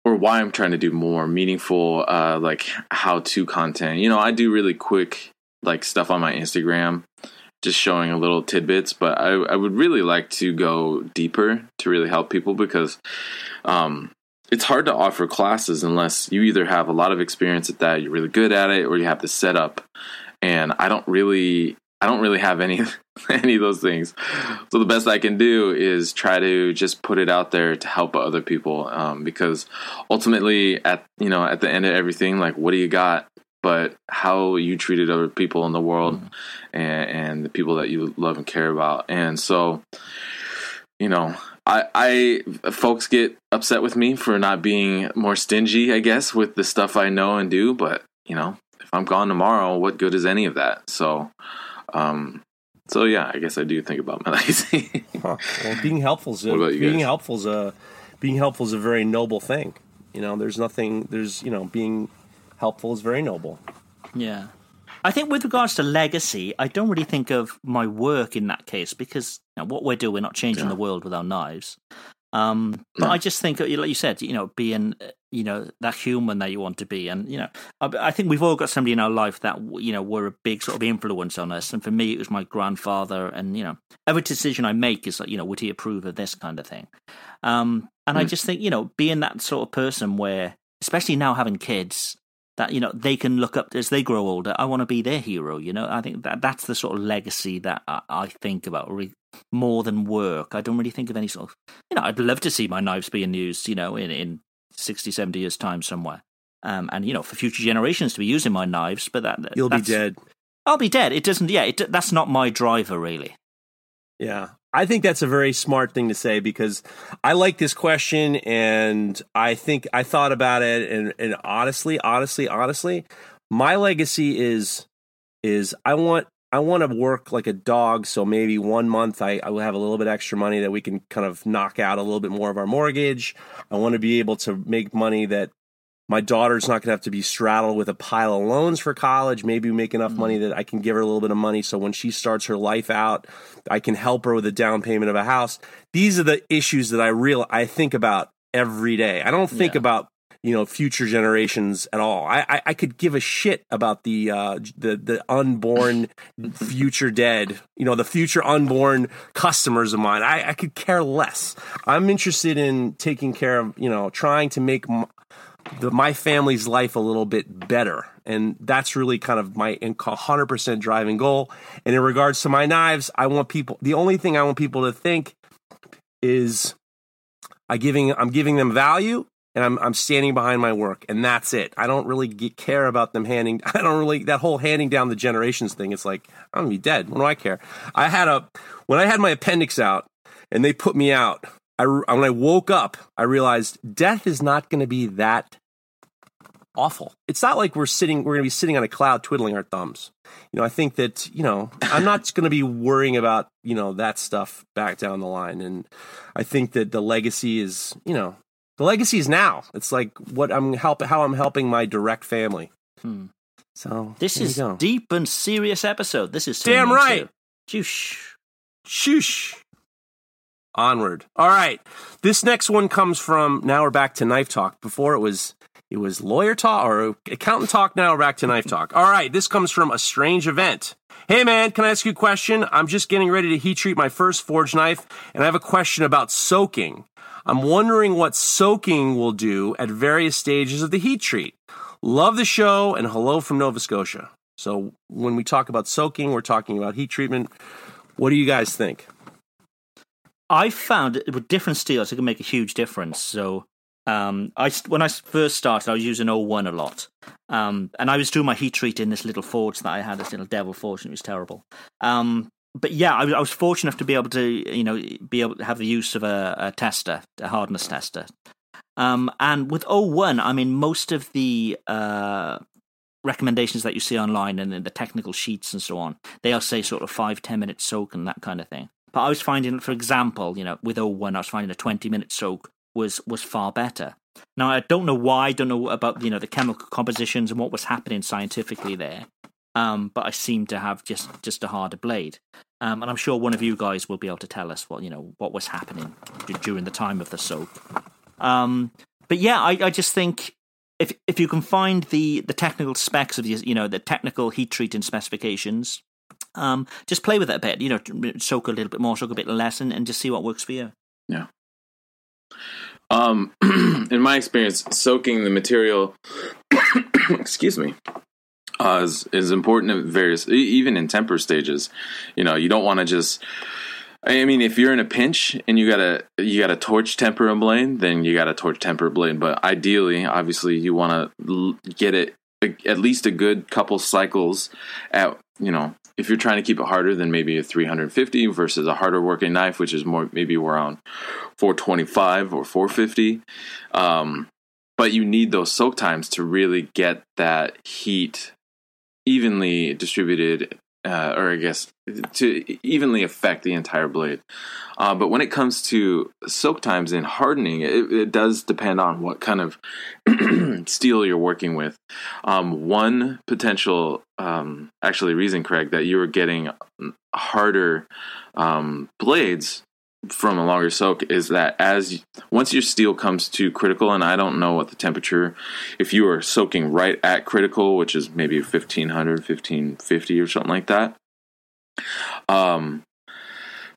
or why I'm trying to do more meaningful uh like how to content. You know, I do really quick like stuff on my Instagram just showing a little tidbits, but I I would really like to go deeper to really help people because um it's hard to offer classes unless you either have a lot of experience at that, you're really good at it, or you have the setup. And I don't really, I don't really have any any of those things. So the best I can do is try to just put it out there to help other people, um, because ultimately, at you know, at the end of everything, like, what do you got? But how you treated other people in the world, and, and the people that you love and care about, and so you know I, I folks get upset with me for not being more stingy i guess with the stuff i know and do but you know if i'm gone tomorrow what good is any of that so um so yeah i guess i do think about my legacy Huh. Well, being helpful is a, What about you being helpful is a being helpful is a very noble thing. You know, there's nothing. There's you know, being helpful is very noble. Yeah. I think with regards to legacy, I don't really think of my work in that case because you know, what we're doing, we're not changing the world with our knives. Um, but I just think, like you said, you know, being, you know, that human that you want to be, and you know, I, I think we've all got somebody in our life that you know were a big sort of influence on us. And for me, it was my grandfather. And you know, every decision I make is like, you know, would he approve of this kind of thing? Um, and I just think, you know, being that sort of person where, especially now having kids, that you know they can look up as they grow older. I want to be their hero. You know, I think that that's the sort of legacy that I, I think about. Re- more than work. I don't really think of any sort of, you know, I'd love to see my knives being used, you know, in, in 60, 70 years' time somewhere. Um, and, you know, for future generations to be using my knives, but that. You'll be dead. I'll be dead. It doesn't, yeah, it, that's not my driver, really. Yeah. I think that's a very smart thing to say because I like this question and I think I thought about it and, and honestly, honestly, honestly, my legacy is is I want I want to work like a dog. So maybe one month I, I will have a little bit extra money that we can kind of knock out a little bit more of our mortgage. I want to be able to make money that my daughter's not going to have to be straddled with a pile of loans for college. Maybe make enough money that I can give her a little bit of money so when she starts her life out, I can help her with a down payment of a house. These are the issues that I real I think about every day. I don't think Yeah. about you know future generations at all. I I, I could give a shit about the uh, the the unborn future dead. You know the future unborn customers of mine. I I could care less. I'm interested in taking care of you know trying to make. M- the, my family's life a little bit better. And that's really kind of my 100% driving goal. And in regards to my knives, I want people, the only thing I want people to think is I giving, I'm giving them value and I'm, I'm standing behind my work. And that's it. I don't really get, care about them handing, I don't really, that whole handing down the generations thing. It's like, I'm going to be dead. What do I care? I had a, when I had my appendix out and they put me out, I, when I woke up, I realized death is not going to be that awful. It's not like we're sitting, we're going to be sitting on a cloud twiddling our thumbs. You know, I think that, you know, I'm not going to be worrying about, you know, that stuff back down the line. And I think that the legacy is, you know, the legacy is now. It's like what I'm helping, how I'm helping my direct family. Hmm. So This is deep and serious episode. This is Damn right. Juice. Shoosh. Onward. All right. This next one comes from now we're back to knife talk. Before it was it was lawyer talk or accountant talk. Now we're back to knife talk. All right. This comes from a strange event. Hey man, can I ask you a question? I'm just getting ready to heat treat my first forge knife, and I have a question about soaking. I'm wondering what soaking will do at various stages of the heat treat. Love the show and hello from Nova Scotia. So when we talk about soaking, we're talking about heat treatment. What do you guys think? I found it with different steels, it can make a huge difference. So, um, I when I first started, I was using O1 a lot, um, and I was doing my heat treat in this little forge that I had, this little devil forge, and it was terrible. Um, but yeah, I, was- I was fortunate enough to be able to, you know, be able to have the use of a, a tester, a hardness tester. Um, and with O1, I mean, most of the uh, recommendations that you see online and in the technical sheets and so on, they all say sort of five, ten minute soak and that kind of thing. But I was finding, for example, you know, with O1, I was finding a 20 minute soak was, was far better. Now, I don't know why, I don't know about, you know, the chemical compositions and what was happening scientifically there. Um, but I seem to have just, just a harder blade. Um, and I'm sure one of you guys will be able to tell us what, you know, what was happening d- during the time of the soak. Um, but yeah, I, I just think if if you can find the the technical specs of you know the technical heat treating specifications, um, just play with it a bit. You know, soak a little bit more, soak a bit less, and, and just see what works for you. Yeah. Um, in my experience, soaking the material, excuse me, uh, is is important at various, even in temper stages. You know, you don't want to just. I mean, if you're in a pinch and you gotta you gotta torch temper a blade, then you gotta torch temper a blade. But ideally, obviously, you want to get it at least a good couple cycles at you know if you're trying to keep it harder than maybe a 350 versus a harder working knife which is more maybe around 425 or 450 um, but you need those soak times to really get that heat evenly distributed uh, or i guess to evenly affect the entire blade. Uh, but when it comes to soak times and hardening it, it does depend on what kind of steel you're working with. Um, one potential um, actually reason craig that you were getting harder um, blades from a longer soak is that as once your steel comes to critical and i don't know what the temperature if you are soaking right at critical which is maybe 1500 1550 or something like that um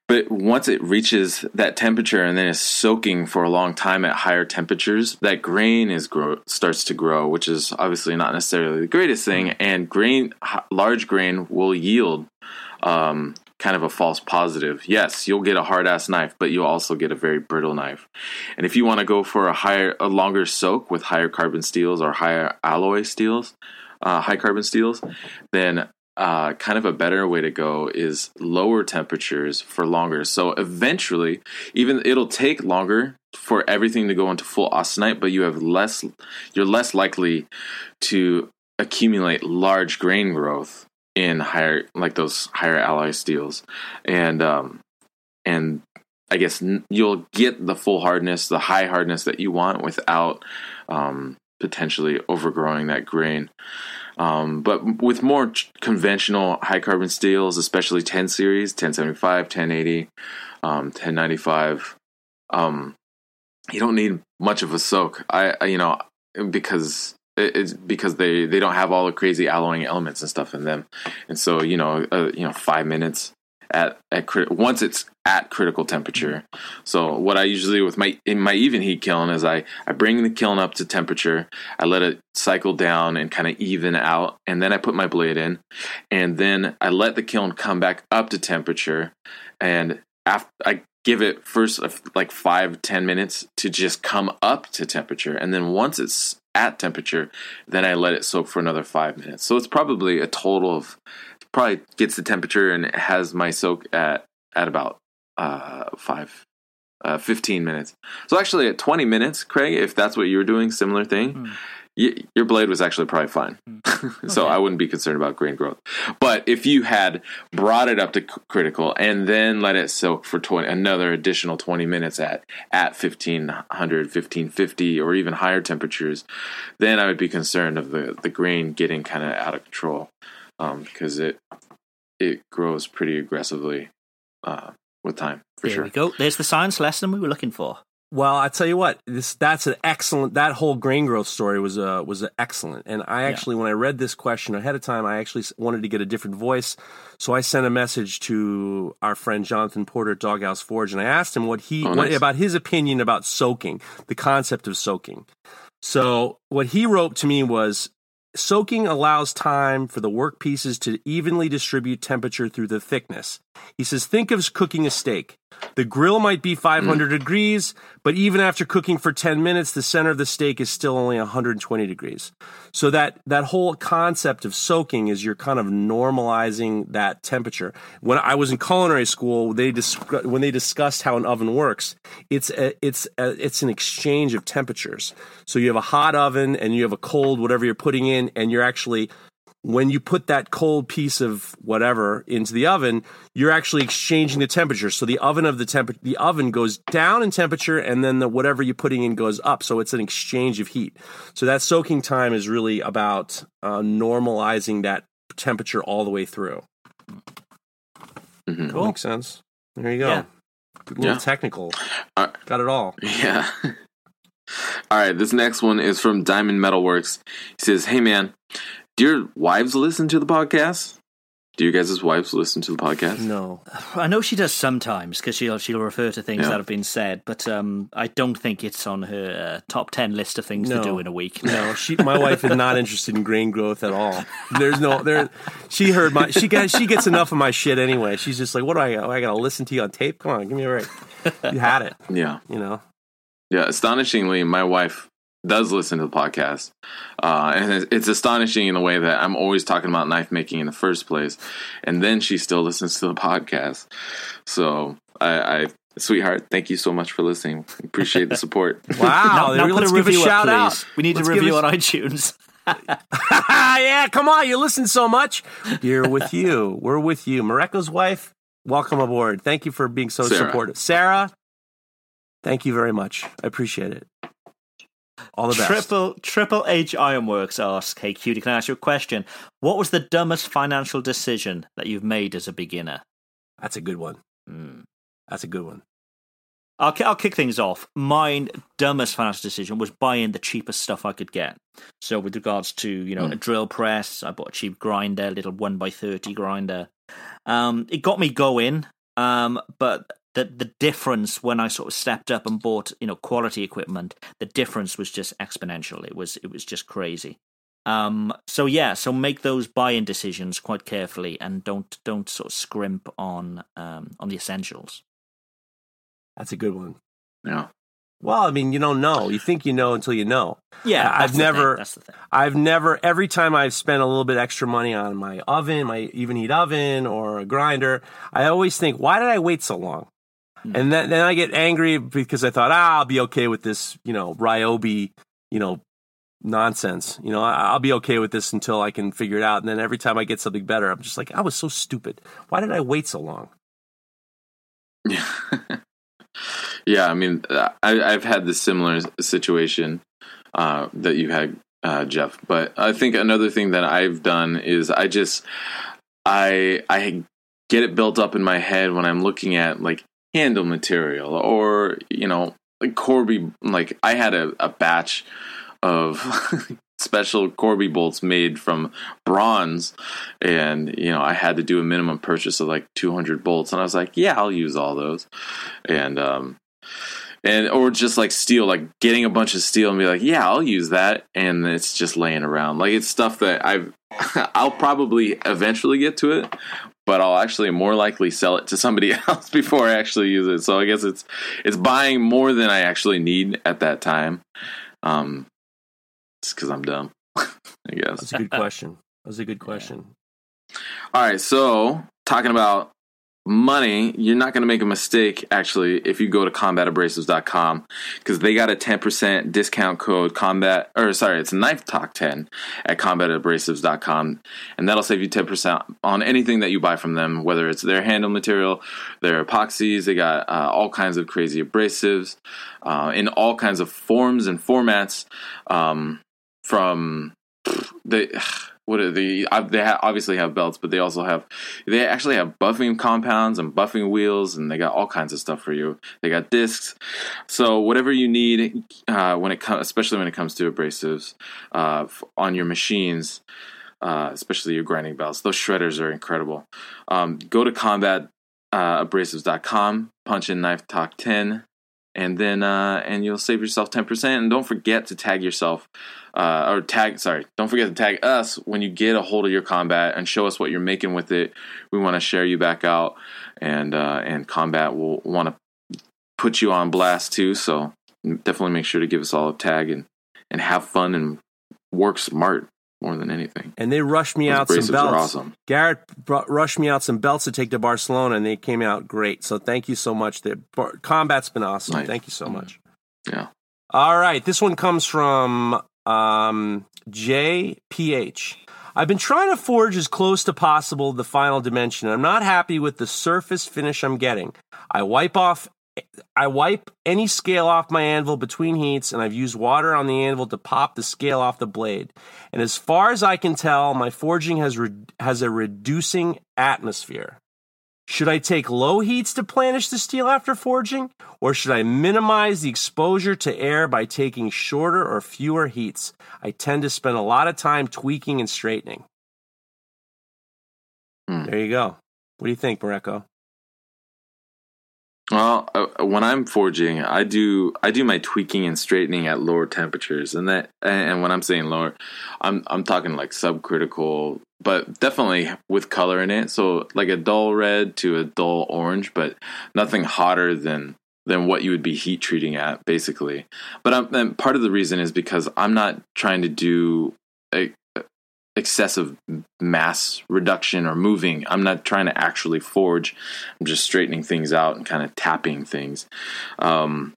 but once it reaches that temperature and then is soaking for a long time at higher temperatures, that grain is grow starts to grow, which is obviously not necessarily the greatest thing. And grain, large grain, will yield um, kind of a false positive. Yes, you'll get a hard ass knife, but you'll also get a very brittle knife. And if you want to go for a higher, a longer soak with higher carbon steels or higher alloy steels, uh, high carbon steels, then uh, kind of a better way to go is lower temperatures for longer. So eventually, even it'll take longer for everything to go into full austenite, but you have less, you're less likely to accumulate large grain growth in higher, like those higher alloy steels, and um, and I guess you'll get the full hardness, the high hardness that you want without um, potentially overgrowing that grain. Um, but with more conventional high carbon steels, especially 10 series, 1075, 1080, um, 1095, um, you don't need much of a soak. I, I you know, because it's because they, they don't have all the crazy alloying elements and stuff in them. And so, you know, uh, you know, five minutes at, at once it's at critical temperature. So what I usually do with my in my even heat kiln is I I bring the kiln up to temperature. I let it cycle down and kind of even out, and then I put my blade in, and then I let the kiln come back up to temperature, and after I give it first like five ten minutes to just come up to temperature, and then once it's at temperature, then I let it soak for another five minutes. So it's probably a total of probably gets the temperature and it has my soak at at about uh, five, uh, 15 minutes. So actually, at 20 minutes, Craig, if that's what you were doing, similar thing, y- your blade was actually probably fine. so I wouldn't be concerned about grain growth. But if you had brought it up to c- critical and then let it soak for 20, another additional 20 minutes at at 1500, 1550, or even higher temperatures, then I would be concerned of the the grain getting kind of out of control um, because it it grows pretty aggressively uh, with time for there sure. we go. There's the science lesson we were looking for. Well, I tell you what, this that's an excellent. That whole grain growth story was uh, was excellent. And I actually, when I read this question ahead of time, I actually wanted to get a different voice, so I sent a message to our friend Jonathan Porter at Doghouse Forge, and I asked him what he Oh, what, about his opinion about soaking, the concept of soaking. So what he wrote to me was. Soaking allows time for the work pieces to evenly distribute temperature through the thickness. He says, think of cooking a steak. The grill might be 500 mm. degrees, but even after cooking for 10 minutes, the center of the steak is still only 120 degrees. So that, that whole concept of soaking is you're kind of normalizing that temperature. When I was in culinary school, they dis- when they discussed how an oven works, it's a, it's a, it's an exchange of temperatures. So you have a hot oven and you have a cold whatever you're putting in, and you're actually when you put that cold piece of whatever into the oven, you're actually exchanging the temperature. So the oven of the temp the oven goes down in temperature, and then the whatever you're putting in goes up. So it's an exchange of heat. So that soaking time is really about uh, normalizing that temperature all the way through. Mm-hmm. Cool. Makes sense. There you go. Yeah. A little Yeah. technical. Uh, Got it all. Yeah. All right, this next one is from Diamond Metalworks. He says, "Hey man, do your wives listen to the podcast? Do you guys' wives listen to the podcast? No. I know she does sometimes because she'll she'll refer to things Yeah. that have been said, but um, I don't think it's on her uh, top ten list of things No. to do in a week. No, she. My wife is not interested in grain growth at all. There's no there. She heard my. She got. She gets enough of my shit anyway. She's just like, what do I? oh, I got to listen to you on tape? Come on, give me a break. You had it. Yeah, You know. yeah. Astonishingly, my wife does listen to the podcast, uh, and it's- it's astonishing in the way that I'm always talking about knife making in the first place, and then she still listens to the podcast. So I, I sweetheart, thank you so much for listening. Appreciate the support. Wow. now, now put let's a give review shout up, out. We need Let's a give review us- on iTunes. yeah, come on. You listen so much. You're with you. We're with you. Mareko's wife, welcome aboard. Thank you for being so Sarah. supportive. Sarah, thank you very much. I appreciate it. All the best. Triple Triple H Ironworks asks, "Hey, cutie, can I ask you a question? What was the dumbest financial decision that you've made as a beginner?" That's a good one. Hmm. That's a good one. I'll, I'll kick things off. My dumbest financial decision was buying the cheapest stuff I could get. So, with regards to you know a drill press, I bought a cheap grinder, a little one by thirty grinder. Um, it got me going, um, but the the difference when I sort of stepped up and bought you know quality equipment, the difference was just exponential. It was it was just crazy. Um, so yeah, so make those buying decisions quite carefully, and don't don't sort of scrimp on um, on the essentials. That's a good one. Yeah. Well, I mean, you don't know. You think you know until you know. Yeah, I've that's the thing, never, That's the thing. I've never. Every time I've spent a little bit extra money on my oven, my even heat oven or a grinder, I always think, why did I wait so long? And then, then I get angry because I thought, ah, I'll be okay with this, you know, Ryobi, you know, nonsense. You know, I- I'll be okay with this until I can figure it out. And then every time I get something better, I'm just like, I was so stupid. Why did I wait so long? Yeah. yeah, I mean, I, I've had this similar situation uh, that you had, uh, Jeff. But I think another thing that I've done is I just I I get it built up in my head when I'm looking at like handle material or you know like Corby. Like I had a, a batch of special Corby bolts made from bronze, and you know I had to do a minimum purchase of like 200 bolts, and I was like, yeah, I'll use all those, and um, and or just like steel, like getting a bunch of steel and be like, yeah, I'll use that, and it's just laying around, like it's stuff that I've I'll probably eventually get to it. But I'll actually more likely sell it to somebody else before I actually use it. So I guess it's it's buying more than I actually need at that time. Um, it's because I'm dumb, I guess. That's a good question. That's a good question. All right, so talking about money, you're not going to make a mistake actually if you go to combatabrasives.com because they got a 10% discount code combat or sorry, it's knife talk 10 at combatabrasives.com and that'll save you 10% on anything that you buy from them, whether it's their handle material, their epoxies, they got uh, all kinds of crazy abrasives uh, in all kinds of forms and formats um, from they what are the uh, they obviously have belts but they also have they actually have buffing compounds and buffing wheels and they got all kinds of stuff for you. They got discs. So whatever you need uh, when it comes especially when it comes to abrasives uh, on your machines uh, especially your grinding belts those shredders are incredible. Um, go to combat uh, abrasives.com punch in knife talk 10 and then uh, and you'll save yourself 10% and don't forget to tag yourself uh, or tag sorry don't forget to tag us when you get a hold of your combat and show us what you're making with it. We want to share you back out and uh, and combat will want to put you on blast too. So definitely make sure to give us all a tag and and have fun and work smart more than anything And they rushed me Those out some belts. awesome. Garrett brought, rushed me out some belts to take to Barcelona, and they came out great. So thank you so much. The Bar- combat's been awesome. Nice. Thank you so much. yeah All right, this one comes from um, JPH. I've been trying to forge as close to possible the final dimension. I'm not happy with the surface finish I'm getting. I wipe off I wipe any scale off my anvil between heats and I've used water on the anvil to pop the scale off the blade. And as far as I can tell, my forging has re- has a reducing atmosphere. Should I take low heats to planish the steel after forging, or should I minimize the exposure to air by taking shorter or fewer heats? I tend to spend a lot of time tweaking and straightening. Hmm. There you go. What do you think, Mareko? Well, uh, when I'm forging, I do I do my tweaking and straightening at lower temperatures, and that and when I'm saying lower, I'm I'm talking like subcritical, but definitely with color in it. So like a dull red to a dull orange, but nothing hotter than than what you would be heat treating at, basically. But I'm, part of the reason is because I'm not trying to do a, excessive mass reduction or moving. I'm not trying to actually forge. I'm just straightening things out and kind of tapping things. Um,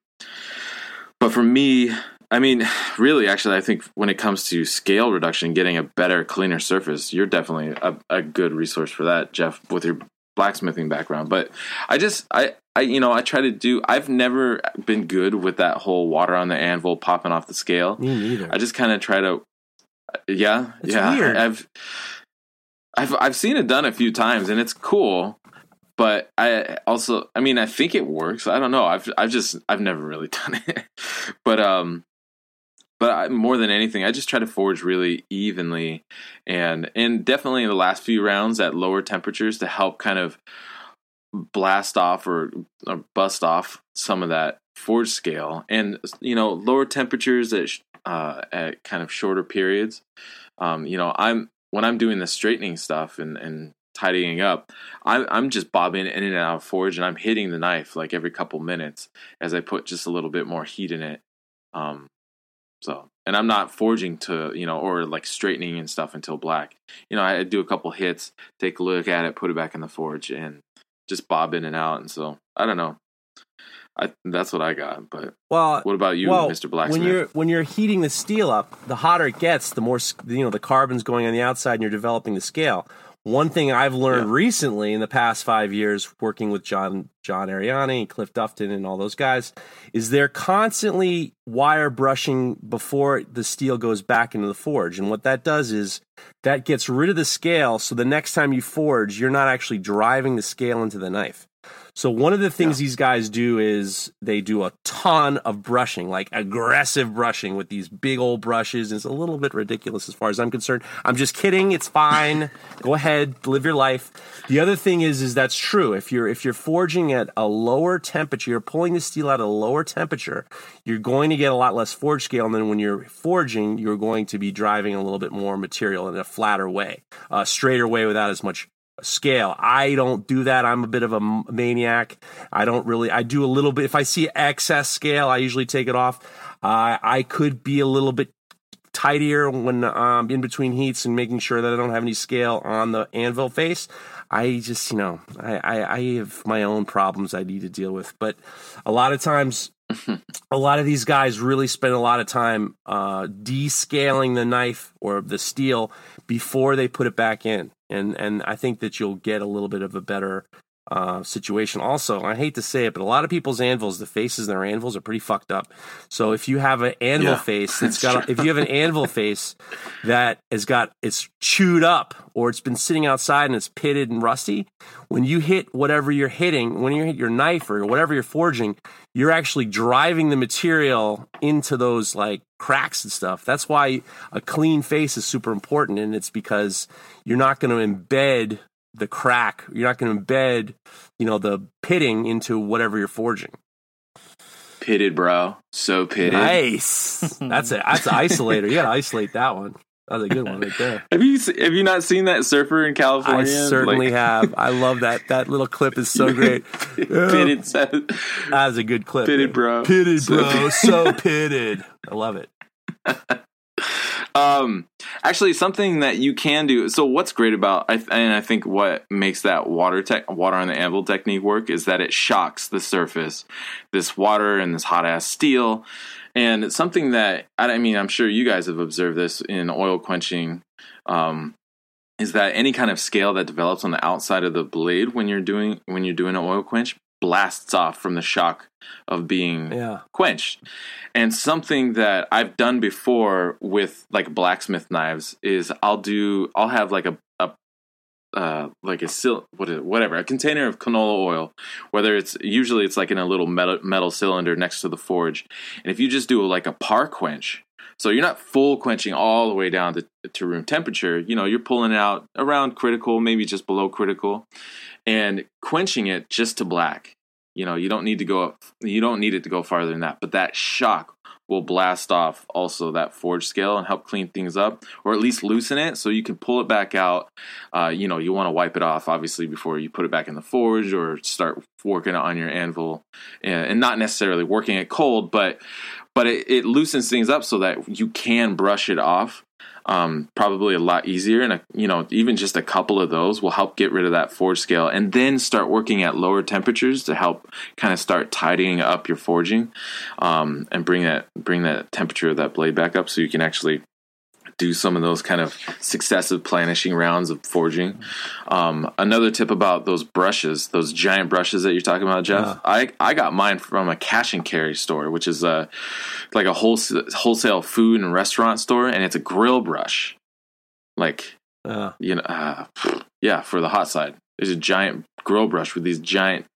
but for me, I mean, really, actually, I think when it comes to scale reduction, getting a better, cleaner surface, you're definitely a, a good resource for that, Jeff, with your blacksmithing background. But I just, I, I, you know, I try to do. I've never been good with that whole water on the anvil popping off the scale. Me neither. I just kind of try to, yeah, It's yeah. weird. I've, I've, I've seen it done a few times, and it's cool. But I also, I mean, I think it works. I don't know. I've, I've just, I've never really done it. but, um, but I, more than anything, I just try to forge really evenly, and and definitely in the last few rounds at lower temperatures to help kind of blast off or, or bust off some of that forge scale. And you know, lower temperatures at sh- uh, at kind of shorter periods. Um, you know, I'm when I'm doing the straightening stuff and and tidying up, I'm I'm just bobbing in and out of forge, and I'm hitting the knife like every couple minutes as I put just a little bit more heat in it. Um, so, and I'm not forging to you know or like straightening and stuff until black. You know, I do a couple hits, take a look at it, put it back in the forge, and just bob in and out. And so I don't know. I that's what I got. But Well, what about you, well, Mr. Blacksmith? When you're when you're heating the steel up, the hotter it gets, the more you know the carbon's going on the outside, and you're developing the scale. One thing I've learned Yeah. recently in the past five years, working with John John Ariani, Cliff Dufton, and all those guys, is they're constantly wire brushing before the steel goes back into the forge. And what that does is that gets rid of the scale, so the next time you forge, you're not actually driving the scale into the knife. So one of the things these guys do is they do a ton of brushing, like aggressive brushing with these big old brushes. It's a little bit ridiculous as far as I'm concerned. I'm just kidding. It's fine. Go ahead, live your life. The other thing is, is that's true. If you're if you're forging at a lower temperature, you're pulling the steel out at a lower temperature, you're going to get a lot less forge scale. And then when you're forging, you're going to be driving a little bit more material in a flatter way, a straighter way without as much scale. I don't do that. I'm a bit of a maniac. I don't really. I do a little bit. If I see excess scale, I usually take it off. Uh, I could be a little bit tidier when um, in between heats and making sure that I don't have any scale on the anvil face. I just, you know, I, I, I have my own problems I need to deal with. But a lot of times, a lot of these guys really spend a lot of time uh, descaling the knife or the steel before they put it back in, and and I think that you'll get a little bit of a better uh, situation. Also, I hate to say it, but a lot of people's anvils, the faces in their anvils are pretty fucked up. So if you have an anvil Yeah, face that's got, if you have an anvil face that has got it's chewed up or it's been sitting outside and it's pitted and rusty, when you hit whatever you're hitting, when you hit your knife or whatever you're forging, you're actually driving the material into those like cracks and stuff. That's why a clean face is super important, and it's because you're not going to embed the crack. You're not going to embed, you know, the pitting into whatever you're forging. pitted, bro. So pitted. Nice. that's it. that's an isolator. You got to isolate that one. That's a good one right there. Have you have you not seen that surfer in California? I certainly Like, have. I love that. That little clip is so great. pitted, That is a good clip. pitted, bro. Pitted, bro. So pitted. I love it. Um, actually, something that you can do. So, what's great about, and I think what makes that water tech, water on the anvil technique work is that it shocks the surface, this water and this hot ass steel, and it's something that I I mean, I'm sure you guys have observed this in oil quenching. Um, is that any kind of scale that develops on the outside of the blade when you're doing when you're doing an oil quench blasts off from the shock of being Yeah. quenched. And something that I've done before with like blacksmith knives is I'll do I'll have like a a uh, like a sil- what is it, whatever a container of canola oil, whether it's usually it's like in a little metal metal cylinder next to the forge, and if you just do like a par quench, so you're not full quenching all the way down to, to room temperature, you know you're pulling out around critical, maybe just below critical, and quenching it just to black. You know, you don't need to go up, you don't need it to go farther than that, but that shock will blast off also that forge scale and help clean things up or at least loosen it so you can pull it back out. Uh, you know, you want to wipe it off obviously before you put it back in the forge or start working on your anvil and, and not necessarily working it cold, but but it, it loosens things up so that you can brush it off um, probably a lot easier. And a, you know even just a couple of those will help get rid of that forge scale and then start working at lower temperatures to help kind of start tidying up your forging um, and bring that bring that temperature of that blade back up so you can actually do some of those kind of successive planishing rounds of forging. Um, another tip about those brushes, those giant brushes that you're talking about, Jeff. I, I got mine from a cash and carry store, which is a like a wholesale wholesale food and restaurant store, and it's a grill brush. Like Uh, you know, uh, yeah, for the hot side. There's a giant grill brush with these giant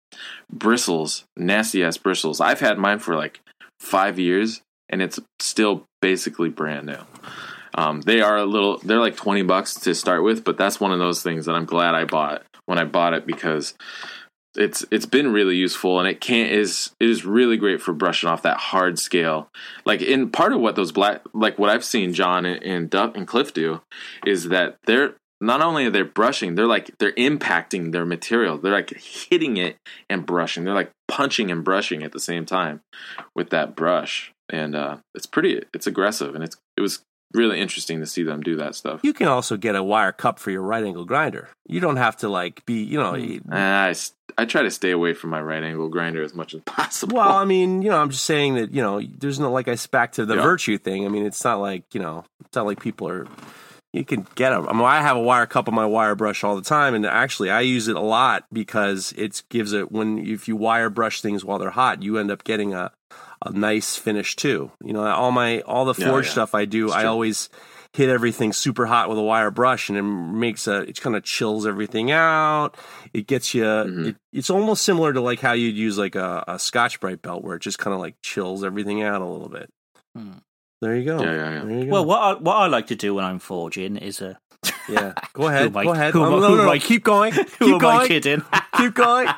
bristles, nasty ass bristles. I've had mine for like five years, and it's still basically brand new. Um, they are a little, they're like 20 bucks to start with, but that's one of those things that I'm glad I bought when I bought it because it's it's been really useful and it can't is it is really great for brushing off that hard scale. Like in part of what those black like what i've seen john and, and duck and cliff do is that they're not only are they brushing they're like they're impacting their material. They're like hitting it and brushing. They're like punching and brushing at the same time with that brush. And uh it's pretty it's aggressive and it's it was really interesting to see them do that stuff You can also get a wire cup for your right angle grinder. You don't have to like be, you know. Hmm. Uh, I try to stay away from my right angle grinder as much as possible Well, I mean, you know, I'm just saying that you know, there's no like I back to the Yeah. virtue thing. I mean, it's not like you know, it's not like people are. You can get them. I mean, I have a wire cup on my wire brush all the time, and actually, I use it a lot because it gives it when if you wire brush things while they're hot, you end up getting a a nice finish too. You know, all my all the forge yeah. stuff I do, I always hit everything super hot with a wire brush, and it makes a it kind of chills everything out. It gets you. Mm-hmm. It, it's almost similar to like how you'd use like a, a Scotch Brite belt, where it just kind of like chills everything out a little bit. Hmm. There you go. Yeah, yeah, yeah. There you go. Well, what I, what I like to do when I'm forging is uh, yeah. Go ahead. I- Go ahead. who oh, no, who no, am no. I- Keep going. who Keep am I going. kidding? Keep going.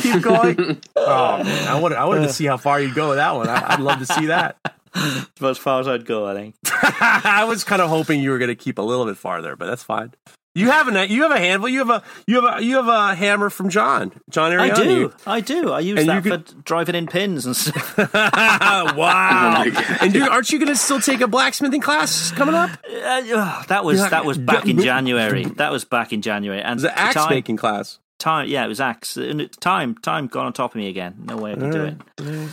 Keep going. Oh man, I wanted I wanted to see how far you'd go with that one. I, I'd love to see that. About as far as I'd go, I think. I was kind of hoping you were going to keep a little bit farther, but that's fine. You have a you have a handle. You have a you have a you have a hammer from John John I do, I do. I use And that you for driving in pins and stuff. wow. Oh and dude, aren't you going to still take a blacksmithing class coming up? Uh, ugh, that was that was back in January. That was back in January, and It's an axe time, making class. time, yeah, it was axe. And time, time got on top of me again. No way I could do it.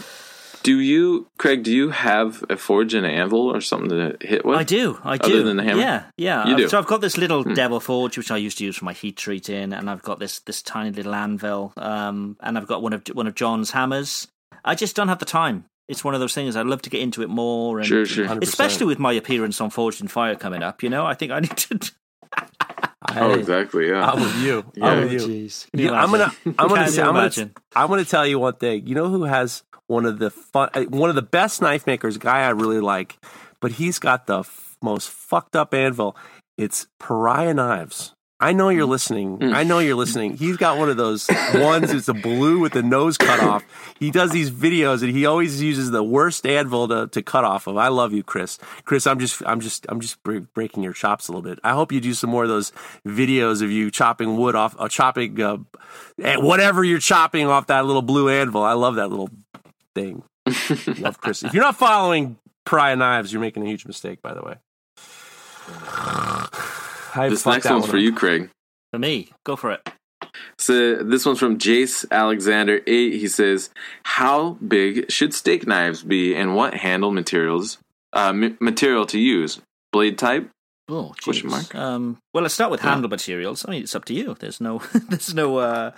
Do you, Craig? Do you have a forge and an anvil or something to hit with? I do, I do. Other than the hammer? Yeah, yeah. You do? So I've got this little devil forge which I used to use for my heat treating, and I've got this this tiny little anvil, um, and I've got one of one of John's hammers. I just don't have the time. It's one of those things. I'd love to get into it more, and Sure, sure. especially with my appearance on Forged in Fire coming up. You know, I think I need to. Oh, exactly. Yeah. I'm with you. Yeah. I'm with you. jeez. Can you I'm gonna. I'm gonna, say, I'm gonna. I'm gonna tell you one thing. You know who has one of the fun, uh, one of the best knife makers? Guy I really like, but he's got the f- most fucked up anvil. It's Pariah Knives. I know you're listening. I know you're listening. He's got one of those ones. It's a blue with the nose cut off. He does these videos, and he always uses the worst anvil to, to cut off of. I love you, Chris. Chris, I'm just, I'm just, I'm just breaking your chops a little bit. I hope you do some more of those videos of you chopping wood off, uh, chopping uh, eh, whatever you're chopping off that little blue anvil. I love that little thing. love Chris. If you're not following Pariah Knives, you're making a huge mistake. By the way. I this fucked next one's one for up. you, Craig. For me, go for it. So this one's from Jace Alexander eight. He says, "How big should steak knives be, and what handle materials uh, m- material to use? Blade type? Oh, Question mark? Um, well, let's start with Yeah. handle materials. I mean, it's up to you. There's no, there's no uh,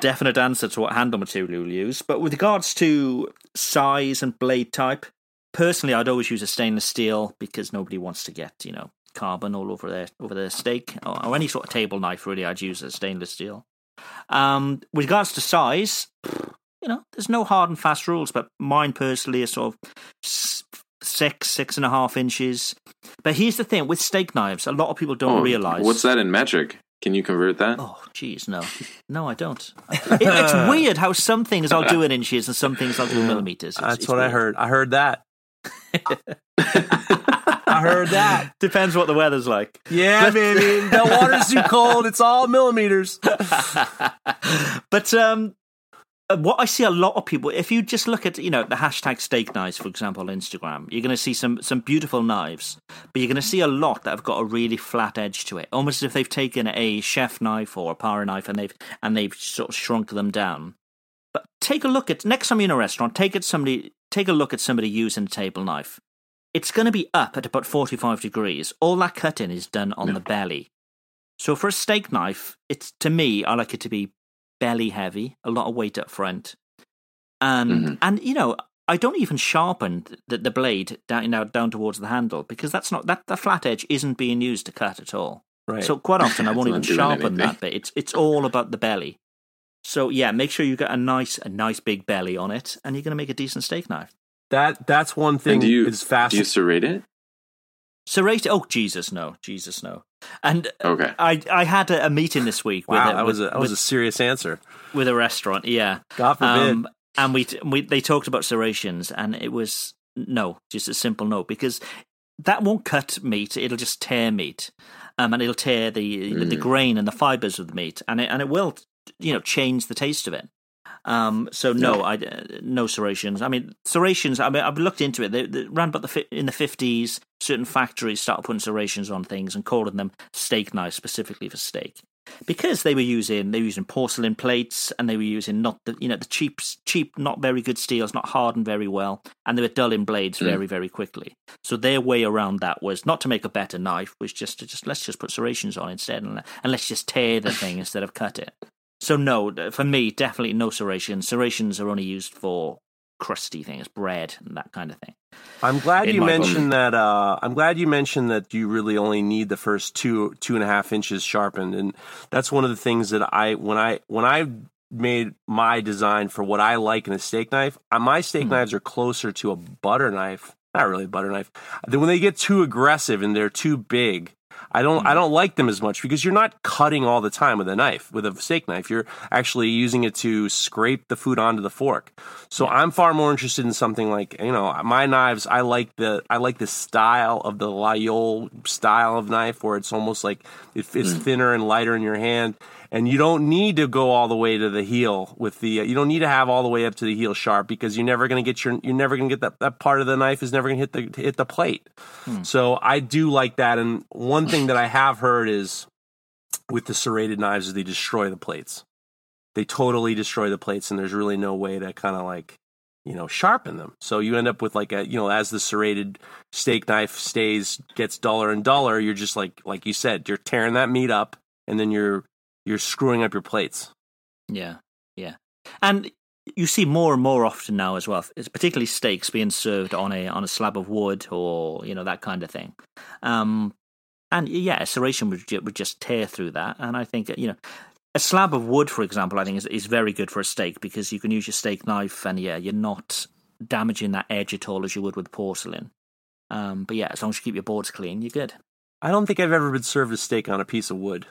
definite answer to what handle material you'll use. But with regards to size and blade type, personally, I'd always use a stainless steel because nobody wants to get you know carbon all over their over their steak or, or any sort of table knife. Really, I'd use a stainless steel. Um, with regards to size, you know, there's no hard and fast rules, but mine personally is sort of six, six and a half inches. But here's the thing with steak knives, a lot of people don't Oh, realize. What's that in metric? Can you convert that? Oh, jeez, no. No, I don't. It, it's weird how some things I'll do in inches and some things I'll do in millimeters. It's- That's it's what I heard. I heard that. I heard that. Depends what the weather's like. Yeah, baby. The water's too cold. It's all millimeters. but um, Uh, what I see a lot of people, if you just look at you know the hashtag steak knives, for example, on Instagram, you're going to see some some beautiful knives, but you're going to see a lot that have got a really flat edge to it, almost as if they've taken a chef knife or a power knife and they've and they've sort of shrunk them down. But take a look at next time you're in a restaurant, take it somebody take a look at somebody using a table knife. It's going to be up at about 45 degrees. All that cutting is done on the belly. So for a steak knife, it's to me, I like it to be belly heavy, a lot of weight up front, and Mhm. and you know I don't even sharpen the, the blade down you know, down towards the handle because that's not that the flat edge isn't being used to cut at all. Right. So quite often I won't even sharpen anything. that bit. It's it's all about the belly. So yeah, make sure you get a nice a nice big belly on it, and you're going to make a decent steak knife. that that's one thing And do you is fast. do you serrate it? Serrated. Oh Jesus, no, Jesus, no. And Okay. I I had a, a meeting this week Wow, with, a, that was a, with, that was a serious answer. with a restaurant. Yeah, God forbid. Um, and we, we they talked about serrations, and it was no, just a simple no, because that won't cut meat; it'll just tear meat, um, and it'll tear the the grain and the fibers of the meat, and it and it will, you know, change the taste of it. Um, so no, I no serrations. I mean serrations. I mean I've looked into it. They, they ran about the fi- in the fifties. Certain factories started putting serrations on things and calling them steak knives specifically for steak. Because they were using they were using porcelain plates and they were using not the you know the cheap cheap not very good steels not hardened very well and they were dulling blades very mm. very quickly. So their way around that was not to make a better knife was just to just let's just put serrations on instead and, and let's just tear the thing instead of cut it. So no for me definitely no serrations serrations are only used for crusty things bread and that kind of thing I'm glad in you mentioned that. Uh, I'm glad you mentioned that you really only need the first two two and a half inches sharpened, and that's one of the things that I when I when I made my design for what I like in a steak knife. uh, My steak Hmm. knives are closer to a butter knife. Not really a butter knife. Then when they get too aggressive and they're too big, I don't. I mm-hmm. don't like them as much because you're not cutting all the time with a knife with a steak knife. You're actually using it to scrape the food onto the fork. So I'm far more interested in something like you know my knives. I like the I like the style of the Laguiole style of knife where it's almost like it, it's mm. thinner and lighter in your hand. And you don't need to go all the way to the heel with the. You don't need to have all the way up to the heel sharp because you're never going to get your. You're never going to get that. That part of the knife is never going to hit the hit the plate. Hmm. So I do like that. And one thing that I have heard is with the serrated knives is they destroy the plates. They totally destroy the plates, and there's really no way to kind of like you know sharpen them. So you end up with like a you know as the serrated steak knife stays gets duller and duller, you're just like like you said, you're tearing that meat up, and then you're you're screwing up your plates. Yeah, yeah, and you see more and more often now as well. It's particularly steaks being served on a on a slab of wood or you know that kind of thing. Um, and yeah, a serration would would just tear through that. And I think you know a slab of wood, for example, I think is is very good for a steak because you can use your steak knife and yeah, you're not damaging that edge at all as you would with porcelain. Um, but yeah, as long as you keep your boards clean, you're good. I don't think I've ever been served a steak on a piece of wood.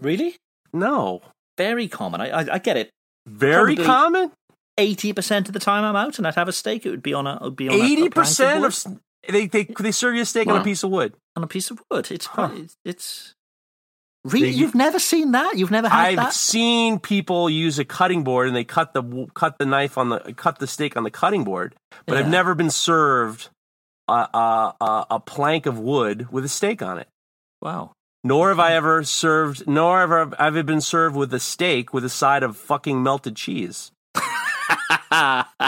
Really, No, very common. I I, I get it. very Probably common. Eighty percent of the time I'm out and I'd have a steak, it would be on a it would be on a- a plank Eighty percent of s- they they they serve you a steak on a piece of wood. on a piece of wood. It's Huh. it's, it's really They- you've never seen that. You've never had I've that. seen people use a cutting board and they cut the cut the knife on the cut the steak on the cutting board, but I've never been served a a a plank of wood with a steak on it. Wow. Nor have I ever served, nor ever have I been served with a steak with a side of fucking melted cheese.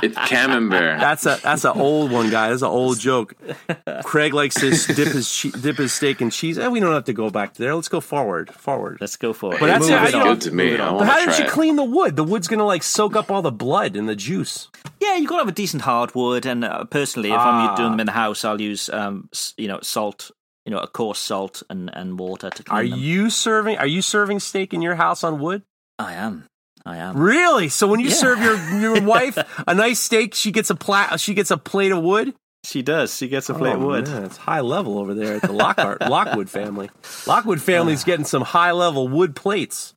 It's camembert. That's a that's an old one, guy. That's an old joke. Craig likes to dip his che- dip his steak in cheese. And we don't have to go back there. Let's go forward, forward. Let's go forward. But that's Move it. I is don't- good to me. But how did you it. clean the wood? The wood's gonna like soak up all the blood and the juice. yeah, you got to have a decent hardwood. And uh, personally, if Ah. I'm doing them in the house, I'll use um, you know salt, you know, a coarse salt and, and water to clean Are them. you serving? Are you serving steak in your house on wood? I am. I am. Really? So when you Yeah. serve your your wife a nice steak, she gets a plat. She gets a plate of wood. She does. She gets a oh, plate of Oh, wood. man, it's high level over there at the Lockhart Lockwood family. Lockwood family's getting some high level wood plates.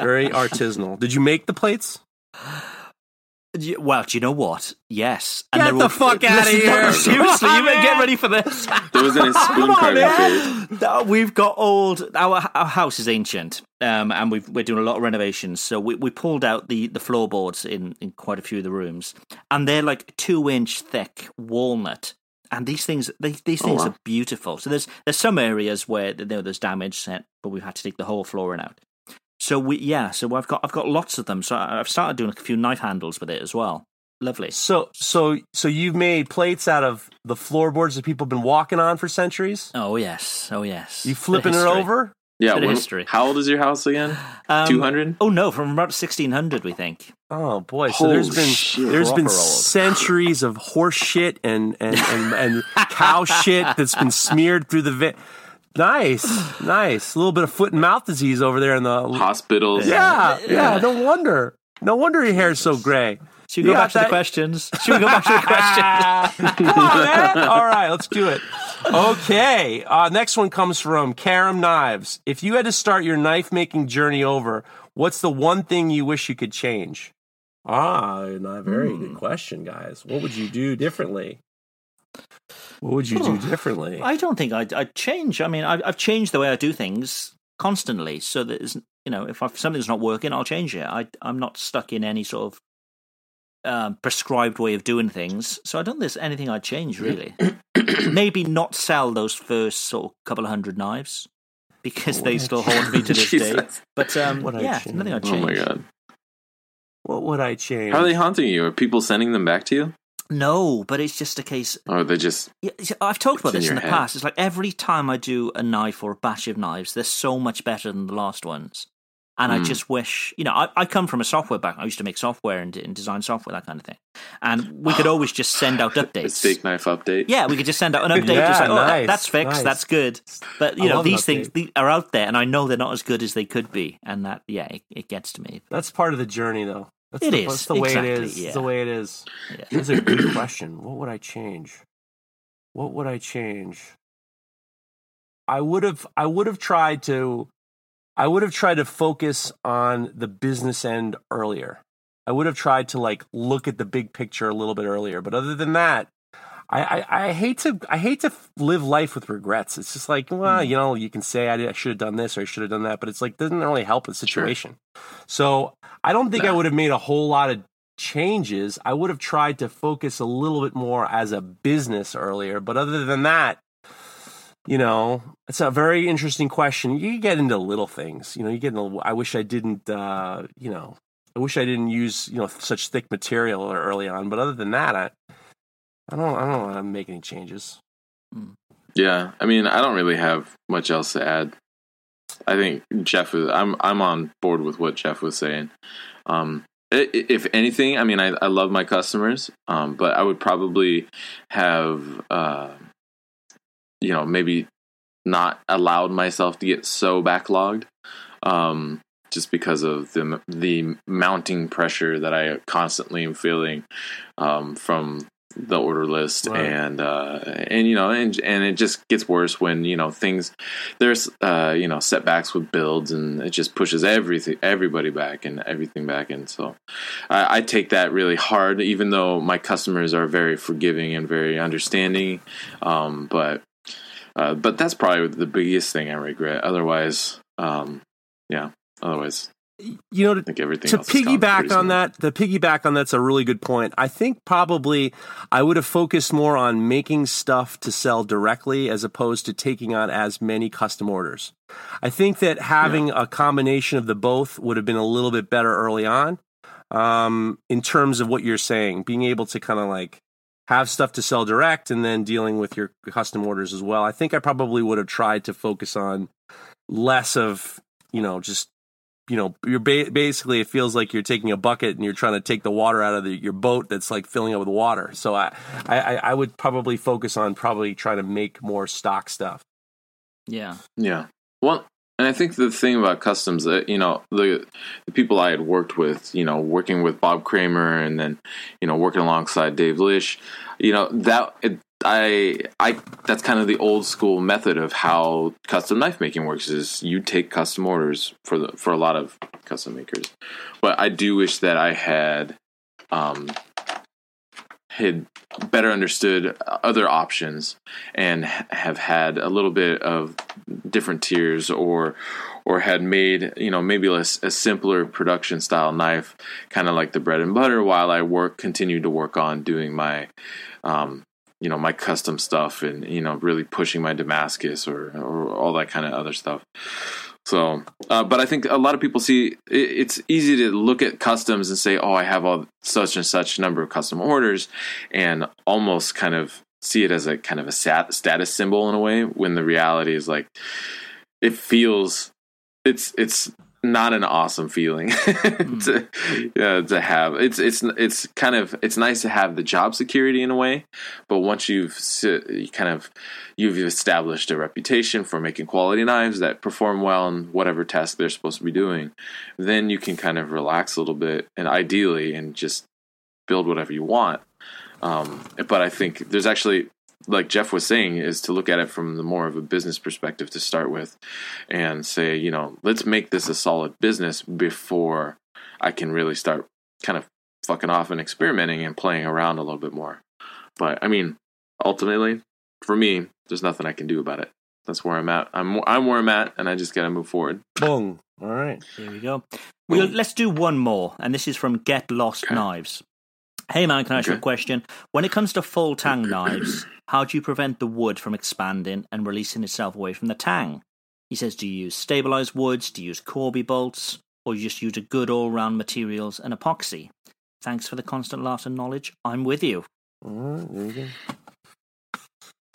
Very artisanal. Did you make the plates? Well, do you know what? Yes. Get they're the all- fuck outta Listen, here. Seriously, you on, better get ready for this. There was a spoon. No, we've got old. Our our house is ancient, um, and we've, we're doing a lot of renovations. So we, we pulled out the, the floorboards in, in quite a few of the rooms, and they're like two inch thick walnut. And these things, they, these Oh, things wow. are beautiful. So there's there's some areas where you know, there's damage, but we've had to take the whole flooring out. So we yeah, so I've got I've got lots of them. So I- I've started doing a few knife handles with it as well. Lovely. So so so you've made plates out of the floorboards that people have been walking on for centuries. Oh yes, oh yes. You flipping it over? Yeah. When- history. how old is your house again? Um, Two hundred. Oh no, from about sixteen hundred, we think. Oh boy! So there's Holy been shit. there's been old. centuries of horse shit and and and, and cow shit that's been smeared through the vi- Nice, nice. A little bit of foot and mouth disease over there in the. Hospitals. Yeah, yeah. No wonder. No wonder your hair's so gray. Should we go back to the questions? Should we go back to the questions? Come on, man. All right, let's do it. Okay. Uh, next one comes from Karam Knives. If you had to start your knife making journey over, what's the one thing you wish you could change? Ah, not a very good question, guys. What would you do differently? What would you do differently? I don't think I'd, I'd change. I mean, I've, I've changed the way I do things constantly, so that is, you know, if I, something's not working, I'll change it. I, I'm not stuck in any sort of um, prescribed way of doing things, so I don't think there's anything I'd change really. Maybe not sell those first sort of couple of hundred knives because they still haunt me to this day. But um, What I'd yeah, nothing I'd Oh change. my god. What would I change? How are they haunting you? Are people sending them back to you? No, but it's just a case. Oh, they just Yeah, I've talked about this in in the head. past. It's like every time I do a knife or a batch of knives, they're so much better than the last ones. And I Mm. just wish, you know, I, I come from a software background. I used to make software and, and design software, that kind of thing. And we could always just send out a updates. steak knife update? Yeah, we could just send out an update. Yeah, just like, oh, that- nice, that's fixed. nice. That's good. But you I know, these things update. are out there, and I know they're not as good as they could be. And that, yeah, it, it gets to me. That's part of the journey, though. That's It the, is, That's the way it exactly, is. yeah. It's the way it is. Yeah. That's a good question. What would I change? What would I change? I would have. I would have tried to. I would have tried to focus on the business end earlier. I would have tried to like look at the big picture a little bit earlier. But other than that, I, I, I hate to I hate to live life with regrets. It's just like, well, you know, you can say I, did, I should have done this or I should have done that, but it's like doesn't really help the situation. So I don't think I would have made a whole lot of changes. I would have tried to focus a little bit more as a business earlier. But other than that, you know, it's a very interesting question. You get into little things. You know, you get into. I wish I didn't. Uh, you know, I wish I didn't use you know such thick material early on. But other than that, I, I don't. I don't want to make any changes. Yeah, I mean, I don't really have much else to add. I think Jeff was. I'm I'm on board with what Jeff was saying. Um, i- i- if anything, I mean, I, I love my customers, um, but I would probably have, uh, you know, maybe not allowed myself to get so backlogged, um, just because of the the mounting pressure that I constantly am feeling um, from the order list Right. and uh and you know and and it just gets worse when you know things there's uh you know setbacks with builds and it just pushes everything everybody back and everything back and so I, I take that really hard even though my customers are very forgiving and very understanding. Um but uh but that's probably the biggest thing I regret. Otherwise um yeah otherwise You know, I think everything to else piggyback on that, the piggyback on that's a really good point. I think probably I would have focused more on making stuff to sell directly as opposed to taking on as many custom orders. I think that having a combination of the both would have been a little bit better early on. Um, in terms of what you're saying, being able to kind of like have stuff to sell direct and then dealing with your custom orders as well. I think I probably would have tried to focus on less of, you know, just you know, you're ba- basically it feels like you're taking a bucket and you're trying to take the water out of the, your boat that's like filling it with water. So I, I, I would probably focus on probably trying to make more stock stuff. Yeah. Yeah. Well, and I think the thing about customs that you know the the people I had worked with, you know, working with Bob Kramer and then you know working alongside Dave Lisch, you know that it, I I that's kind of the old school method of how custom knife making works is you take custom orders for the for a lot of custom makers. But I do wish that I had um had better understood other options and have had a little bit of different tiers or or had made you know maybe a simpler production style knife kind of like the bread and butter while i work continue to work on doing my um you know my custom stuff and you know really pushing my damascus or or all that kind of other stuff so, uh, but I think a lot of people see it, it's easy to look at customs and say, "Oh, I have all such and such number of custom orders," and almost kind of see it as a kind of a stat, status symbol in a way. When the reality is like, it feels it's it's not an awesome feeling to uh, to have. It's it's it's kind of it's nice to have the job security in a way, but once you've you kind of you've established a reputation for making quality knives that perform well in whatever task they're supposed to be doing, then you can kind of relax a little bit and ideally and just build whatever you want. Um, but I think there's actually, like Jeff was saying, is to look at it from the more of a business perspective to start with, and say, you know, let's make this a solid business before I can really start kind of fucking off and experimenting and playing around a little bit more. But I mean, ultimately, for me, there's nothing I can do about it. That's where I'm at. I'm I'm where I'm at, and I just gotta move forward. Boom. All right. Here we go. Well, let's do one more, and this is from Get Lost Okay. Knives. Hey man, can I ask you a question? When it comes to full tang knives, how do you prevent the wood from expanding and releasing itself away from the tang? He says, do you use stabilized woods? Do you use Corby bolts? Or you just use a good all round materials and epoxy? Thanks for the constant laughter and knowledge. I'm with you. All right. There you go.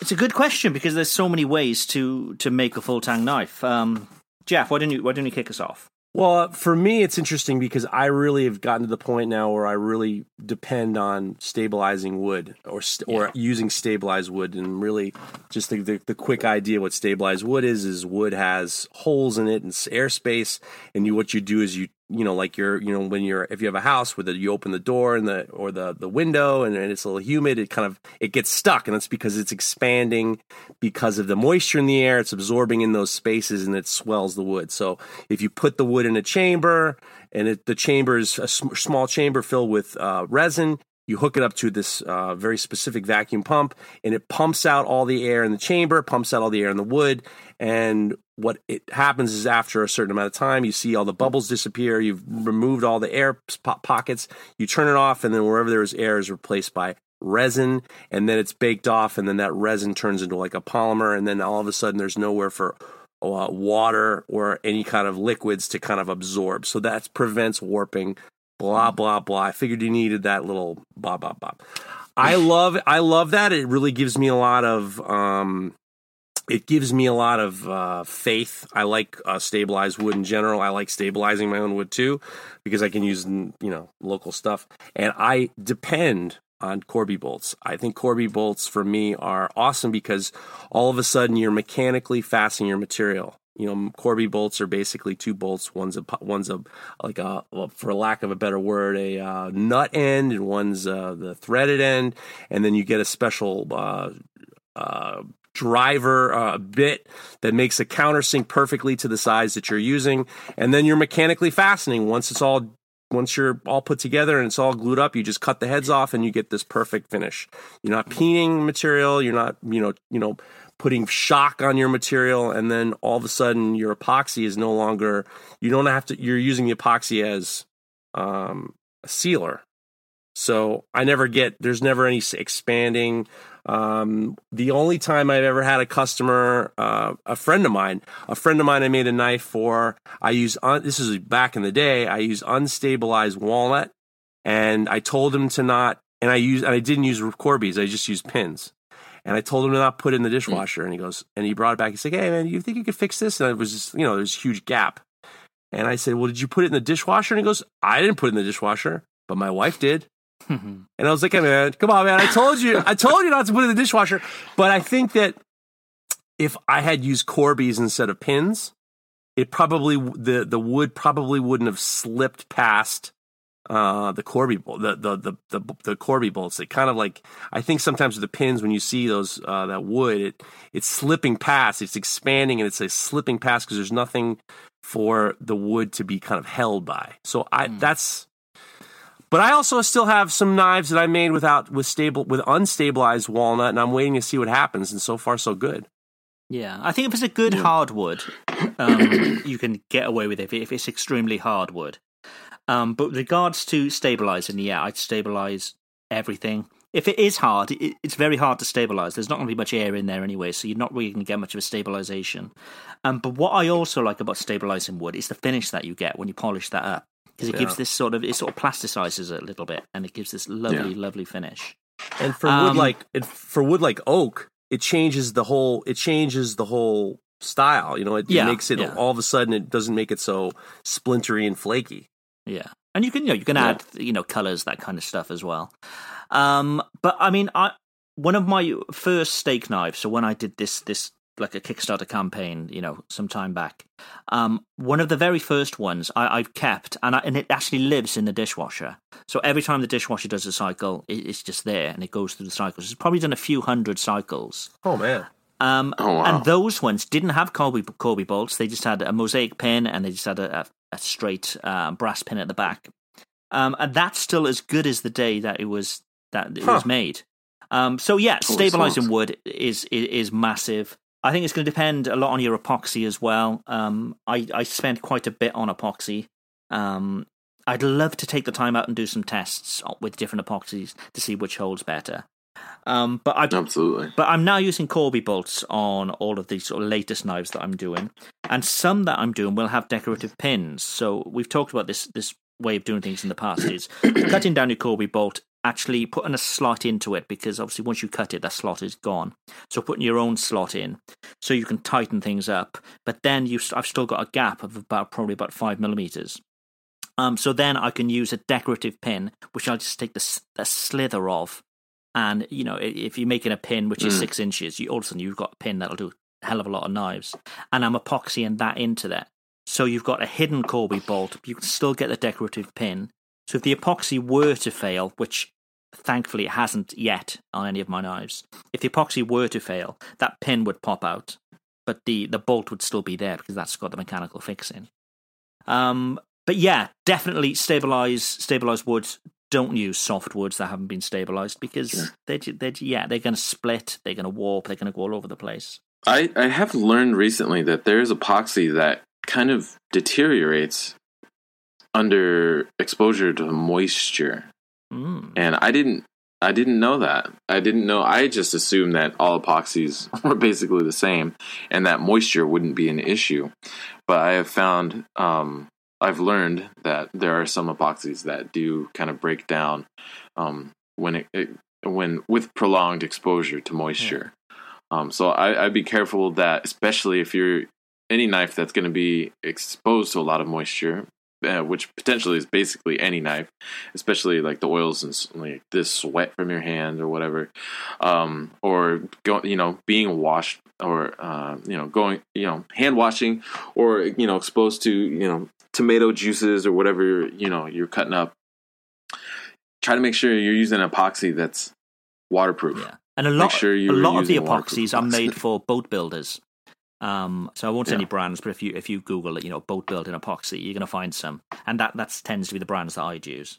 It's a good question because there's so many ways to to make a full tang knife. Um, Jeff, why don't you why don't you kick us off? Well, for me, it's interesting because I really have gotten to the point now where I really depend on stabilizing wood or st- or using stabilized wood, and really just the, the the quick idea what stabilized wood is is wood has holes in it and airspace, and you what you do is you you know like you're you know when you're if you have a house where the, you open the door and the or the the window and, and it's a little humid, it kind of it gets stuck, and that's because it's expanding because of the moisture in the air. It's absorbing in those spaces and it swells the wood. So if you put the wood in a chamber and it, the chamber is a sm- small chamber filled with uh, resin, you hook it up to this uh, very specific vacuum pump and it pumps out all the air in the chamber, pumps out all the air in the wood. And what it happens is after a certain amount of time, you see all the bubbles disappear. You've removed all the air po- pockets. You turn it off, and then wherever there is air is replaced by resin and then it's baked off and then that resin turns into like a polymer and then all of a sudden there's nowhere for uh, water or any kind of liquids to kind of absorb so that prevents warping blah blah blah i figured you needed that little blah blah blah i love i love that it really gives me a lot of um it gives me a lot of uh, faith. I like uh, stabilized wood in general. I like stabilizing my own wood too, because I can use you know local stuff. And I depend on Corby bolts. I think Corby bolts for me are awesome because all of a sudden you're mechanically fastening your material. You know, Corby bolts are basically two bolts. One's a one's a like a for lack of a better word, a uh, nut end, and one's uh, the threaded end. And then you get a special uh, uh, driver uh, bit that makes a countersink perfectly to the size that you're using, and then you're mechanically fastening. Once it's all once you're all put together and it's all glued up, you just cut the heads off and you get this perfect finish. You're not peening material. You're not you know you know putting shock on your material, and then all of a sudden your epoxy is no longer. You don't have to. You're using the epoxy as um, a sealer. So I never get. There's never any expanding. Um, the only time I've ever had a customer, uh, a friend of mine, a friend of mine, I made a knife for. I use un, this is back in the day. I used unstabilized walnut, and I told him to not. And I used. And I didn't use Corby's. I just used pins. And I told him to not put it in the mm. dishwasher. And he goes, and he brought it back. He's like, "Hey man, you think you could fix this?" And it was just, you know, there's a huge gap. And I said, "Well, did you put it in the dishwasher?" And he goes, "I didn't put it in the dishwasher, but my wife did." And I was like, hey, man, come on, man. I told you, I told you not to put it in the dishwasher. But I think that if I had used Corby's instead of pins, it probably, the, the wood probably wouldn't have slipped past uh, the Corby bolt, the, the, the, the, the Corby bolts. It kind of like, I think sometimes with the pins, when you see those, uh, that wood, it, it's slipping past, it's expanding and it's a slipping past because there's nothing for the wood to be kind of held by. So I, that's, but I also still have some knives that I made without with stable with unstabilized walnut, and I'm waiting to see what happens. And so far, so good. Yeah, I think if it's a good hardwood, um, you can get away with it if it's extremely hardwood. Um, but with regards to stabilizing, yeah, I'd stabilize everything. If it is hard, it, it's very hard to stabilize. There's not going to be much air in there anyway, so you're not really going to get much of a stabilization. Um, but what I also like about stabilizing wood is the finish that you get when you polish that up, because it gives this sort of it sort of plasticizes it a little bit, and it gives this lovely, lovely finish. And for Um, wood like it, for wood like oak, it changes the whole it changes the whole style. You know, it, it makes it yeah. all of a sudden it doesn't make it so splintery and flaky. Yeah, and you can you know you can add you know colors that kind of stuff as well. Um, but I mean, I one of my first steak knives. So when I did this this like a Kickstarter campaign, you know, some time back. Um, one of the very first ones I, I've kept, and, I, and it actually lives in the dishwasher. So every time the dishwasher does a cycle, it, it's just there and it goes through the cycles. It's probably done a few hundred cycles. Oh man. Um, Oh, wow. And those ones didn't have Colby, Colby bolts. They just had a mosaic pin and they just had a, a, a straight uh, brass pin at the back. Um, and that's still as good as the day that it was that it Huh. was made. Um, so yeah, stabilizing wood is, is is massive. I think it's going to depend a lot on your epoxy as well. Um, I I spent quite a bit on epoxy. Um, I'd love to take the time out and do some tests with different epoxies to see which holds better. Um, but I Absolutely. but I'm now using Corby bolts on all of these sort of latest knives that I'm doing, and some that I'm doing will have decorative pins. So we've talked about this this way of doing things in the past is cutting down your Corby bolt, actually putting a slot into it because obviously once you cut it, that slot is gone. So putting your own slot in, so you can tighten things up. But then you, I've still got a gap of about probably about five millimeters. Um, so then I can use a decorative pin, which I'll just take the, the slither of. And, you know, if you're making a pin which is Mm. six inches, you all of a sudden you've got a pin that'll do a hell of a lot of knives. And I'm epoxying that into that. So you've got a hidden Corby bolt. You can still get the decorative pin. So if the epoxy were to fail, which thankfully it hasn't yet on any of my knives, if the epoxy were to fail, that pin would pop out, but the, the bolt would still be there because that's got the mechanical fixing. Um, but yeah, definitely stabilize stabilize woods. Don't use soft woods that haven't been stabilized because Sure. they're, they're yeah they're going to split, they're going to warp, they're going to go all over the place. I, I have learned recently that there's epoxy that kind of deteriorates under exposure to moisture. Mm. And I didn't I didn't know that. I didn't know I just assumed that all epoxies were basically the same and that moisture wouldn't be an issue. But I have found um I've learned that there are some epoxies that do kind of break down um when it, it when with prolonged exposure to moisture. Um, so I, I'd be careful that, especially if you're any knife that's going to be exposed to a lot of moisture, uh, which potentially is basically any knife, especially like the oils and like this sweat from your hand or whatever, um, or go, you know, being washed or uh, you know, going, you know, hand washing or you know, exposed to you know, tomato juices or whatever you know you're cutting up. Try to make sure you're using epoxy that's waterproof. Yeah, and a lot sure a lot of the epoxies are made for boat builders. Um, so I won't say Yeah. any brands, but if you if you Google it, you know, boat building epoxy, you're going to find some, and that that tends to be the brands that I'd use.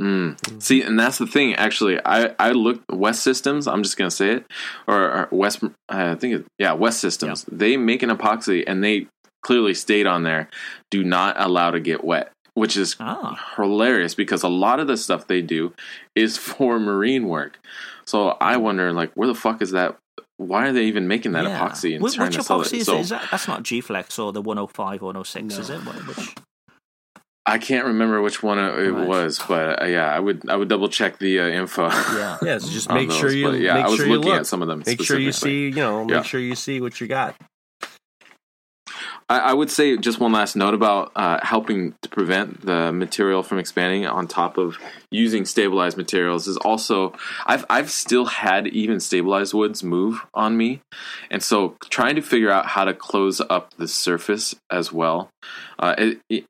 Mm. See, and that's the thing. Actually, I I looked West Systems. I'm just gonna say it, or, or West. I think it, yeah, West Systems. They make an epoxy, and they clearly state on there, "Do not allow to get wet," which is Ah. hilarious because a lot of the stuff they do is for marine work. So I wonder, like, where the fuck is that? Why are they even making that Yeah. epoxy and Which, trying which to sell epoxy it? is so it? Is that, that's not G Flex or the 105 or 106, is it? Which, I can't remember which one it Right. was, but uh, yeah, I would I would double check the uh, info. yeah. Yeah, so just on make sure you but yeah, make I was sure you looking look. at some of them. Make sure you see, you know, Yeah. make sure you see what you got. I, I would say just one last note about uh, helping to prevent the material from expanding on top of using stabilized materials is also I've I've still had even stabilized woods move on me, and so trying to figure out how to close up the surface as well, uh, it, it,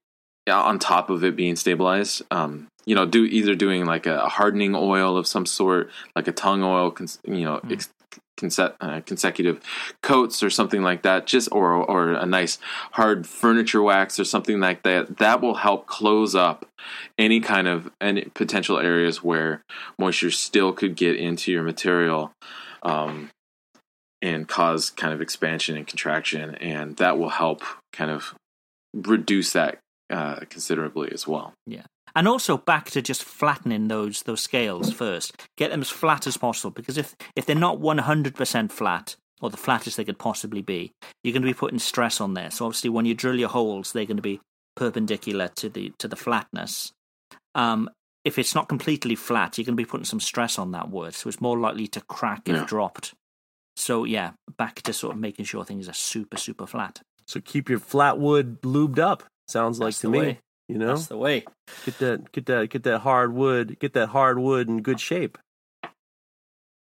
on top of it being stabilized. Um, you know, do either doing like a hardening oil of some sort, like a tung oil, you know, ex- conse- uh, consecutive coats or something like that just or or a nice hard furniture wax or something like that that will help close up any kind of any potential areas where moisture still could get into your material um, and cause kind of expansion and contraction and that will help kind of reduce that uh, considerably as well And also back to just flattening those those scales first. Get them as flat as possible because if if they're not one hundred percent flat or the flattest they could possibly be, you're going to be putting stress on there. So obviously, when you drill your holes, they're going to be perpendicular to the to the flatness. Um, if it's not completely flat, you're going to be putting some stress on that wood, so it's more likely to crack if Yeah. dropped. So yeah, back to sort of making sure things are super super flat. So keep your flat wood lubed up. Sounds like That's to me. way. You know, That's the way. get that get that get that hard wood get that hard wood in good shape.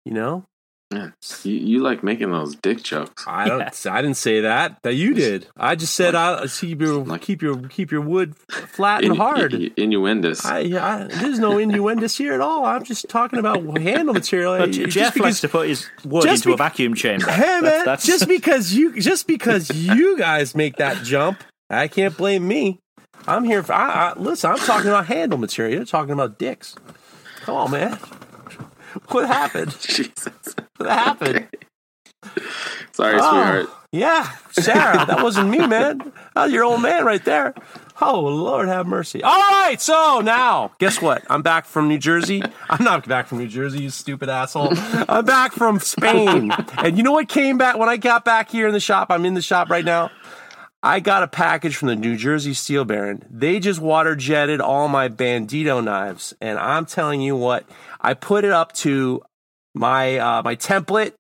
You know, Yeah, you, you like making those dick jokes. I don't. I didn't say that. That you did. I just said I keep your Like- keep your keep your wood flat and Innu- hard. i- innuendous. I, I, there's no innuendos here at all. I'm just talking about handle material. But Just Jeff because- likes to put his wood just into a vacuum chamber. Hey man, That's- that's- just because you just because you guys make that jump, I can't blame me. I'm here for. I, I, listen, I'm talking about handle material. You're talking about dicks. Come on, man. What happened? Jesus. What happened? Sorry, Oh, sweetheart. Yeah, Sarah, that wasn't me, man. That was your old man right there. Oh, Lord have mercy. All right, so now, guess what? I'm back from New Jersey. I'm not back from New Jersey, you stupid asshole. I'm back from Spain. And you know what came back when I got back here in the shop? I'm in the shop right now. I got a package from the New Jersey Steel Baron. They just water jetted all my Bandito knives, and I'm telling you what, I put it up to my uh, my template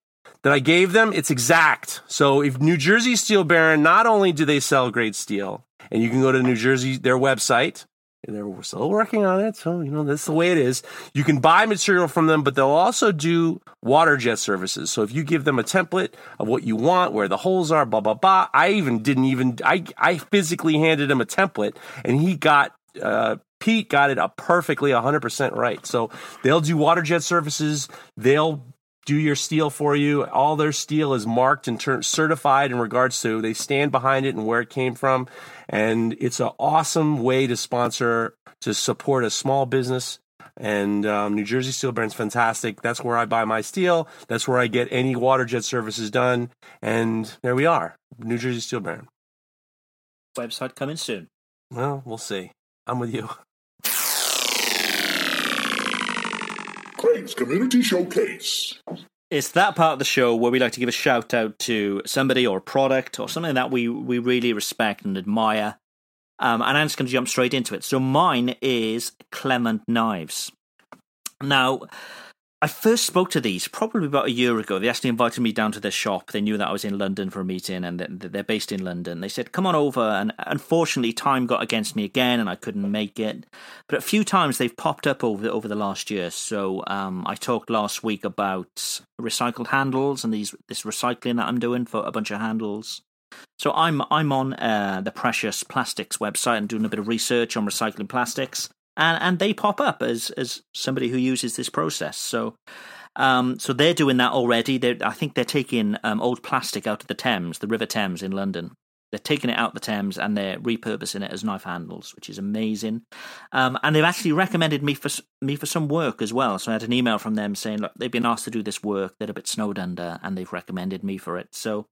that I gave them. It's exact. So if New Jersey Steel Baron, not only do they sell great steel, and you can go to New Jersey their website. They're still working on it, so you know that's the way it is. You can buy material from them, but they'll also do water jet services. So if you give them a template of what you want, where the holes are, blah blah blah. I even didn't even I I physically handed him a template, and he got uh, Pete got it up perfectly 100% right. So they'll do water jet services. They'll do your steel for you. All their steel is marked and ter- certified in regards to they stand behind it and where it came from. And it's an awesome way to sponsor, to support a small business. And um, New Jersey Steel Baron's fantastic. That's where I buy my steel. That's where I get any water jet services done. And there we are, New Jersey Steel Baron. Website coming soon. Well, we'll see. I'm with you. Craig's Community Showcase. It's that part of the show where we like to give a shout out to somebody or a product or something that we, we really respect and admire. Um, and I'm just going to jump straight into it. So mine is Clement Knives. Now, I first spoke to these probably about a year ago. They actually invited me down to their shop. They knew that I was in London for a meeting and they're based in London. They said, come on over. And unfortunately, time got against me again and I couldn't make it. But a few times they've popped up over, over the last year. So um, I talked last week about recycled handles and these this recycling that I'm doing for a bunch of handles. So I'm I'm on uh, the Precious Plastics website and doing a bit of research on recycling plastics, and and they pop up as as somebody who uses this process. So. Um, so they're doing that already. They're, I think they're taking um, old plastic out of the Thames, the River Thames in London. They're taking it out the Thames and they're repurposing it as knife handles, which is amazing. Um, and they've actually recommended me for me for some work as well. So I had an email from them saying, look, they've been asked to do this work. They're a bit snowed under, and they've recommended me for it. So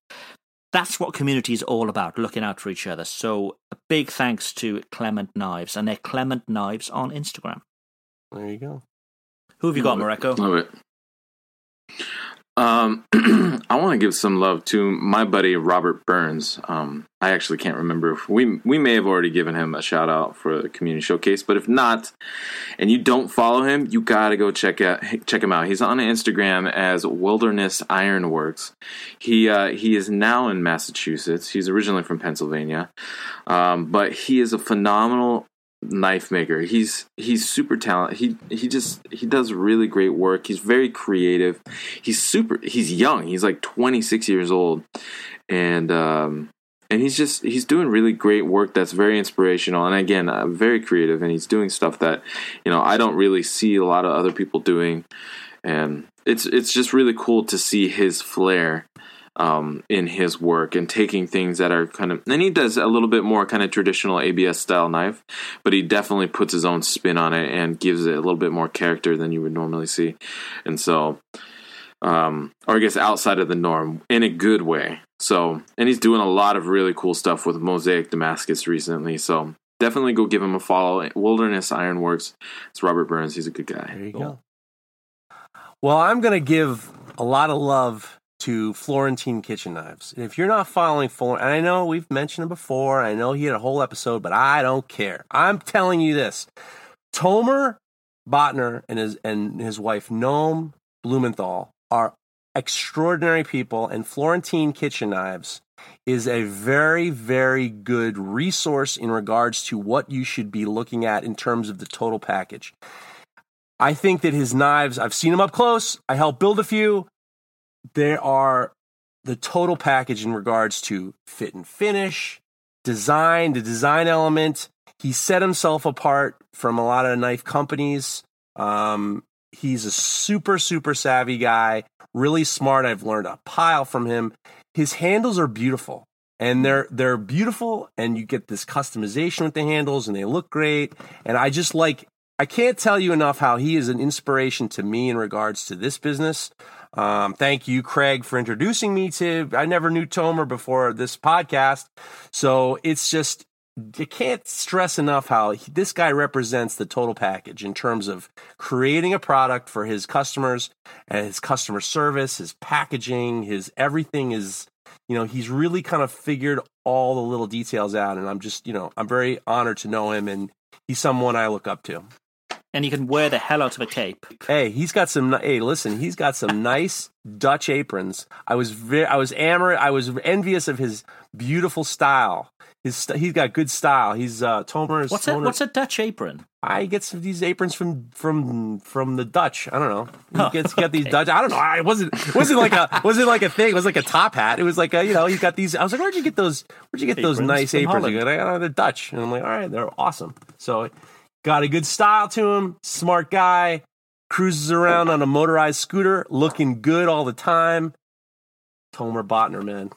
that's what community is all about, looking out for each other. So a big thanks to Clement Knives, and they're Clement Knives on Instagram. There you go. Who have you got, Morocco? Love it. Um, I want to give some love to my buddy Robert Burns. Um, I actually can't remember if we we may have already given him a shout out for the community showcase, but if not, and you don't follow him, you gotta go check out check him out. He's on Instagram as Wilderness Ironworks. He uh, he is now in Massachusetts. He's originally from Pennsylvania, um, but he is a phenomenal knife maker. He's he's super talented. He he just he does really great work. He's very creative. He's super. He's young. He's like 26 years old, and um, and he's just he's doing really great work. That's very inspirational. And again, uh, very creative. And he's doing stuff that you know I don't really see a lot of other people doing. And it's it's just really cool to see his flair um, in his work and taking things that are kind of and he does a little bit more kind of traditional ABS style knife, but he definitely puts his own spin on it and gives it a little bit more character than you would normally see, and so um, or I guess outside of the norm in a good way. So and he's doing a lot of really cool stuff with Mosaic Damascus recently. So definitely go give him a follow. Wilderness Ironworks. It's Robert Burns. He's a good guy. There you go. Well, I'm going to give a lot of love to Florentine Kitchen Knives. And if you're not following Florentine, and I know we've mentioned him before, I know he had a whole episode, but I don't care. I'm telling you this. Tomer Botner and his and his wife Noam Blumenthal are extraordinary people, and Florentine Kitchen Knives is a very, very good resource in regards to what you should be looking at in terms of the total package. I think that his knives, I've seen them up close. I helped build a few. There are the total package in regards to fit and finish, design, the design element. He set himself apart from a lot of knife companies. Um, he's a super, super savvy guy, really smart. I've learned a pile from him. His handles are beautiful. And they're they're beautiful, and you get this customization with the handles, and they look great. And I just like I can't tell you enough how he is an inspiration to me in regards to this business. Um, thank you, Craig, for introducing me to. I never knew Tomer before this podcast, so it's just you can't stress enough how he, this guy represents the total package in terms of creating a product for his customers and his customer service, his packaging, his everything is. You know, he's really kind of figured all the little details out, and I'm just, you know, I'm very honored to know him, and he's someone I look up to. And you can wear the hell out of a cape. Hey, he's got some. Hey, listen, he's got some nice Dutch aprons. I was very, I was amor, I was envious of his beautiful style. His he's got good style. He's uh Tomer's. What's a, Tomer- what's a Dutch apron? I get some, of these aprons from from from the Dutch. I don't know. He Oh, gets get these. Dutch. I don't know. I wasn't wasn't like a wasn't like a thing. It was like a top hat. It was like a, you know he's got these. I was like, where'd you get those? Where'd you get those nice aprons? He goes, "Oh, they're Dutch. And I'm like, all right, they're awesome. So got a good style to him. Smart guy. Cruises around on a motorized scooter, looking good all the time. Tomer Botner, man,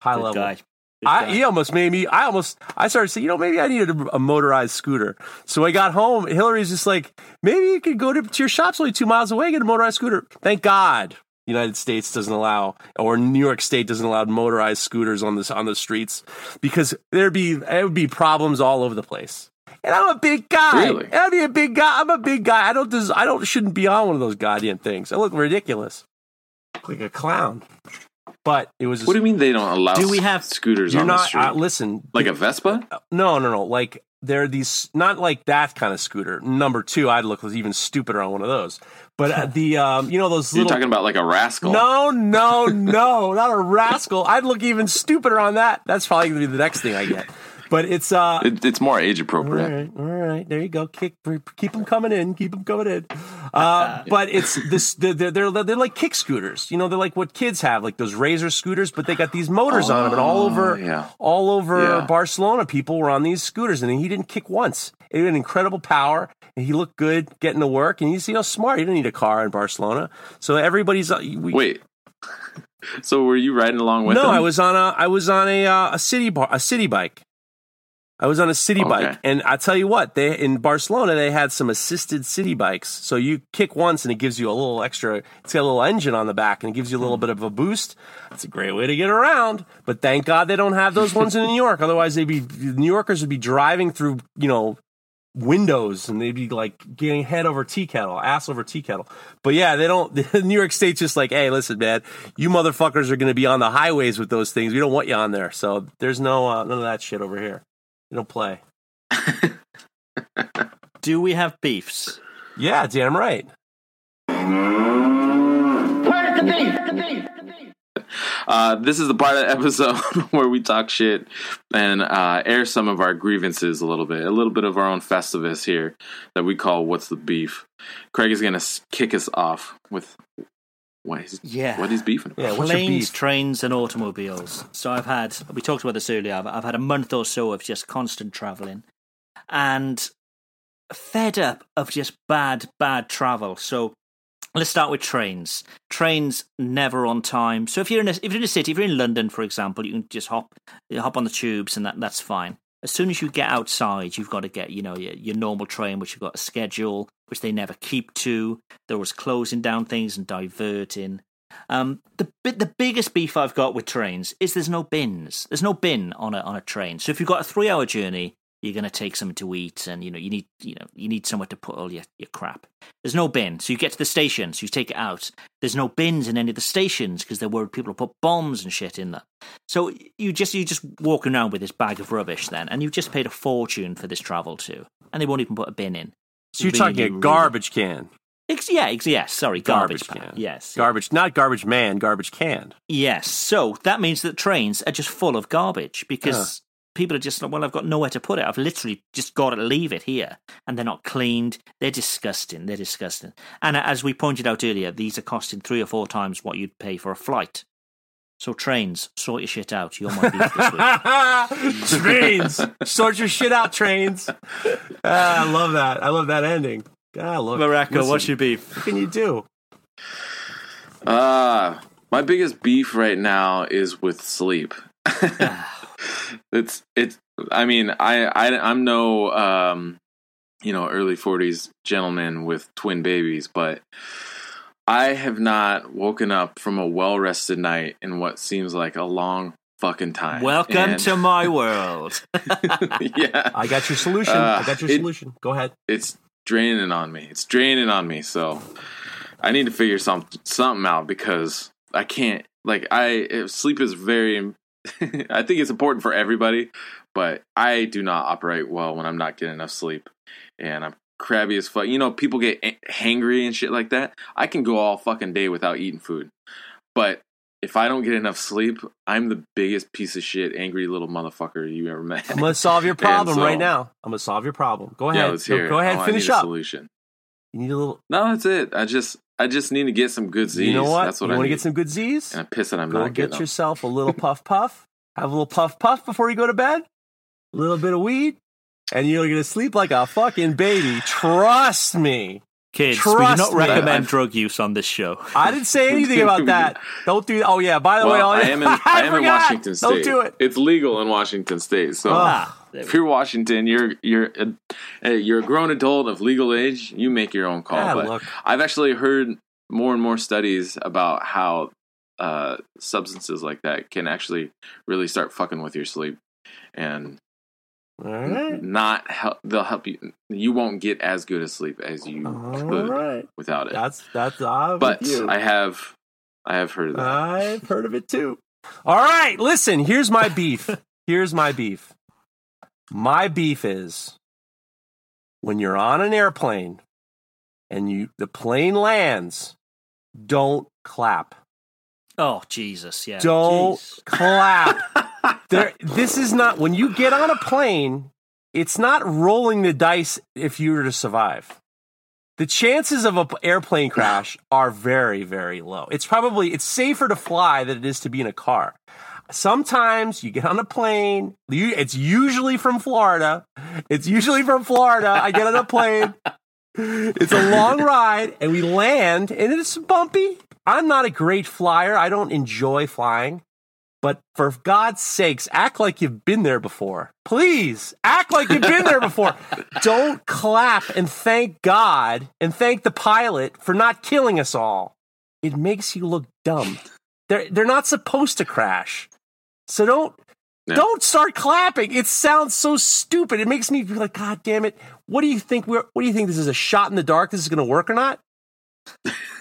high Good level. guy. I, he almost made me. I almost. I started saying, you know, maybe I needed a, a motorized scooter. So I got home. Hillary's just like, maybe you could go to, to your shop's only two miles away, get a motorized scooter. Thank God, United States doesn't allow, or New York State doesn't allow motorized scooters on this on the streets because there'd be there would be problems all over the place. And I'm a big guy. Really? I'd be a big guy. I'm a big guy. I don't. Des- I don't. Shouldn't be on one of those goddamn things. I look ridiculous, like a clown. But it was. What do you mean they don't allow Do we have- scooters You're on the not. street? Uh, listen, like a Vespa? no, no, no. Like there are these, not like that kind of scooter. Number two, I'd look even stupider on one of those. But uh, the, um, you know, those You're talking about like a rascal. no, no, no, not a rascal. I'd look even stupider on that. That's probably gonna be the next thing I get. But it's uh, It, it's more age appropriate. right, all right. There you go. Kick, keep them coming in. Keep them coming in. Uh, but it's this. They're, they're they're they're like kick scooters. You know, they're like what kids have, like those razor scooters. But they got these motors on them, and all over, Oh, yeah. all over Yeah. Barcelona, people were on these scooters, and he didn't kick once. It had incredible power, and he looked good getting to work. And he's you see how smart. He didn't need a car in Barcelona, so everybody's. uh, We, Wait. so were you riding along with no, him? I was on a I was on a uh, a city bar, a city bike. I was on a city Okay. bike, and I tell you what, they in Barcelona they had some assisted city bikes. So you kick once, and it gives you a little extra. It's got a little engine on the back, and it gives you a little bit of a boost. It's a great way to get around. But thank God they don't have those ones in New York. Otherwise, they'd be New Yorkers would be driving through, you know, windows and they'd be like getting head over tea kettle, ass over tea kettle. But yeah, they don't. New York State's just like, hey, listen, man, you motherfuckers are going to be on the highways with those things. We don't want you on there. So there's no uh, none of that shit over here. You don't play. Do we have beefs? Yeah, damn right. Uh, this is the part of the episode where we talk shit and uh, air some of our grievances a little bit, a little bit of our own festivus here that we call "What's the Beef." Craig is gonna kick us off with what he's Yeah. what he's beefing about. Yeah, what's your Planes, beef? trains, and automobiles. So I've had, we talked about this earlier, I've, I've had a month or so of just constant traveling and fed up of just bad, bad travel. So let's start with trains. Trains never on time. So if you're in a, if you're in a city, if you're in London, for example, you can just hop you hop on the tubes and that, that's fine. As soon as you get outside, you've got to get, you know, your, your normal train, which you've got a schedule, which they never keep to. There was closing down things and diverting. Um, the the biggest beef I've got with trains is there's no bins. There's no bin on a on a train. So if you've got a three hour journey, you're going to take something to eat, and you know you need you know you need somewhere to put all your, your crap. There's no bin, so you get to the station, so you take it out. There's no bins in any of the stations because they're worried people will put bombs and shit in there. So you just you just walking around with this bag of rubbish then, and you've just paid a fortune for this travel too, and they won't even put a bin in. So you're talking a garbage can. Ex- yeah, ex- yes. Sorry, garbage, Garbage can. Yes, Garbage, not garbage man, garbage can. Yes. So that means that trains are just full of garbage because uh-huh. people are just like, well, I've got nowhere to put it. I've literally just got to leave it here, and they're not cleaned. They're disgusting. They're disgusting. And as we pointed out earlier, these are costing three or four times what you'd pay for a flight. So trains, sort your shit out. You're my beef this week. trains, sort your shit out, trains. Ah, I love that. I love that ending. Ah, look, Morocco, listen, what's your beef? What can you do? Uh, my biggest beef right now is with sleep. it's it's. I mean, I, I I'm no um, you know, early forties gentleman with twin babies, but I have not woken up from a well rested night in what seems like a long fucking time. Welcome And- to my world. yeah, I got your solution. Uh, I got your it- solution. Go ahead. it's draining on me. It's draining on me. So I need to figure some something out because I can't. Like I sleep is very. I think it's important for everybody, but I do not operate well when I'm not getting enough sleep, and I'm crabby as fuck. You know, people get hangry and shit like that. I can go all fucking day without eating food, but if I don't get enough sleep, I'm the biggest piece of shit, angry little motherfucker you ever met. I'm gonna solve your problem so- right now. I'm gonna solve your problem. Go ahead. Yeah, let's go, hear. it. go ahead. Oh, finish up. Solution. You need a little. No, that's it. I just I just need to get some good Z's. You know what? That's what you I want to get some good Z's? and I'm pissed I'm Go not get getting them. yourself a little puff puff. Have a little puff puff before you go to bed. A little bit of weed, and you're gonna sleep like a fucking baby. Trust me. Kids, we do not me. recommend I've- drug use on this show. I didn't say anything about that. Don't do. that. Oh yeah. By the way, Well, all I am in, I am in. Washington State. Don't do it. It's legal in Washington State. So Ah, if you're Washington, you're you're a, uh, you're a grown adult of legal age. You make your own call. Ah, but look. I've actually heard more and more studies about how uh, substances like that can actually really start fucking with your sleep and All right. not help. They'll help you. You won't get as good a sleep as you All could right. without it. That's that's. I'm but you. I have I have heard of that. I've heard of it too. All right, listen, here's my beef. Here's my beef. My beef is when you're on an airplane and you the plane lands, don't clap. Oh Jesus, yeah. Don't Jeez. clap. there this is not when you get on a plane, it's not rolling the dice if you were to survive. The chances of an airplane crash are very, very low. It's probably it's safer to fly than it is to be in a car. Sometimes you get on a plane. you- It's usually from Florida. It's usually from Florida. I get on a plane. It's a long ride, and we land, and it's bumpy. I'm not a great flyer. I don't enjoy flying. But for God's sakes, act like you've been there before. Please, act like you've been there before. Don't clap and thank God and thank the pilot for not killing us all. It makes you look dumb. They're they're not supposed to crash. So don't No. don't start clapping. It sounds so stupid. It makes me be like, God damn it. What do you think we're what do you think this is a shot in the dark? This is gonna work or not?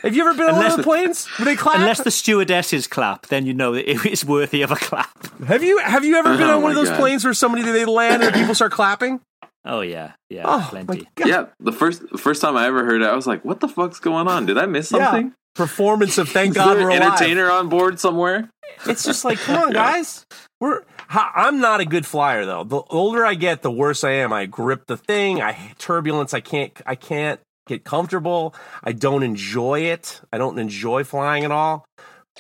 Have you ever been on one of the planes? Where they clap? Unless the stewardesses clap, then you know that it is worthy of a clap. Have you have you ever been Oh on one of those God. planes where somebody they land and people start clapping? Oh yeah, yeah, Oh plenty. my! Yeah, the first first time I ever heard it, I was like, "What the fuck's going on? Did I miss Yeah. something? Performance of thank God we're an alive. entertainer on board somewhere?" It's just like, come on, guys. We're I'm not a good flyer though. The older I get, the worse I am. I grip the thing. I turbulence. I can't. I can't get comfortable. I don't enjoy it. I don't enjoy flying at all.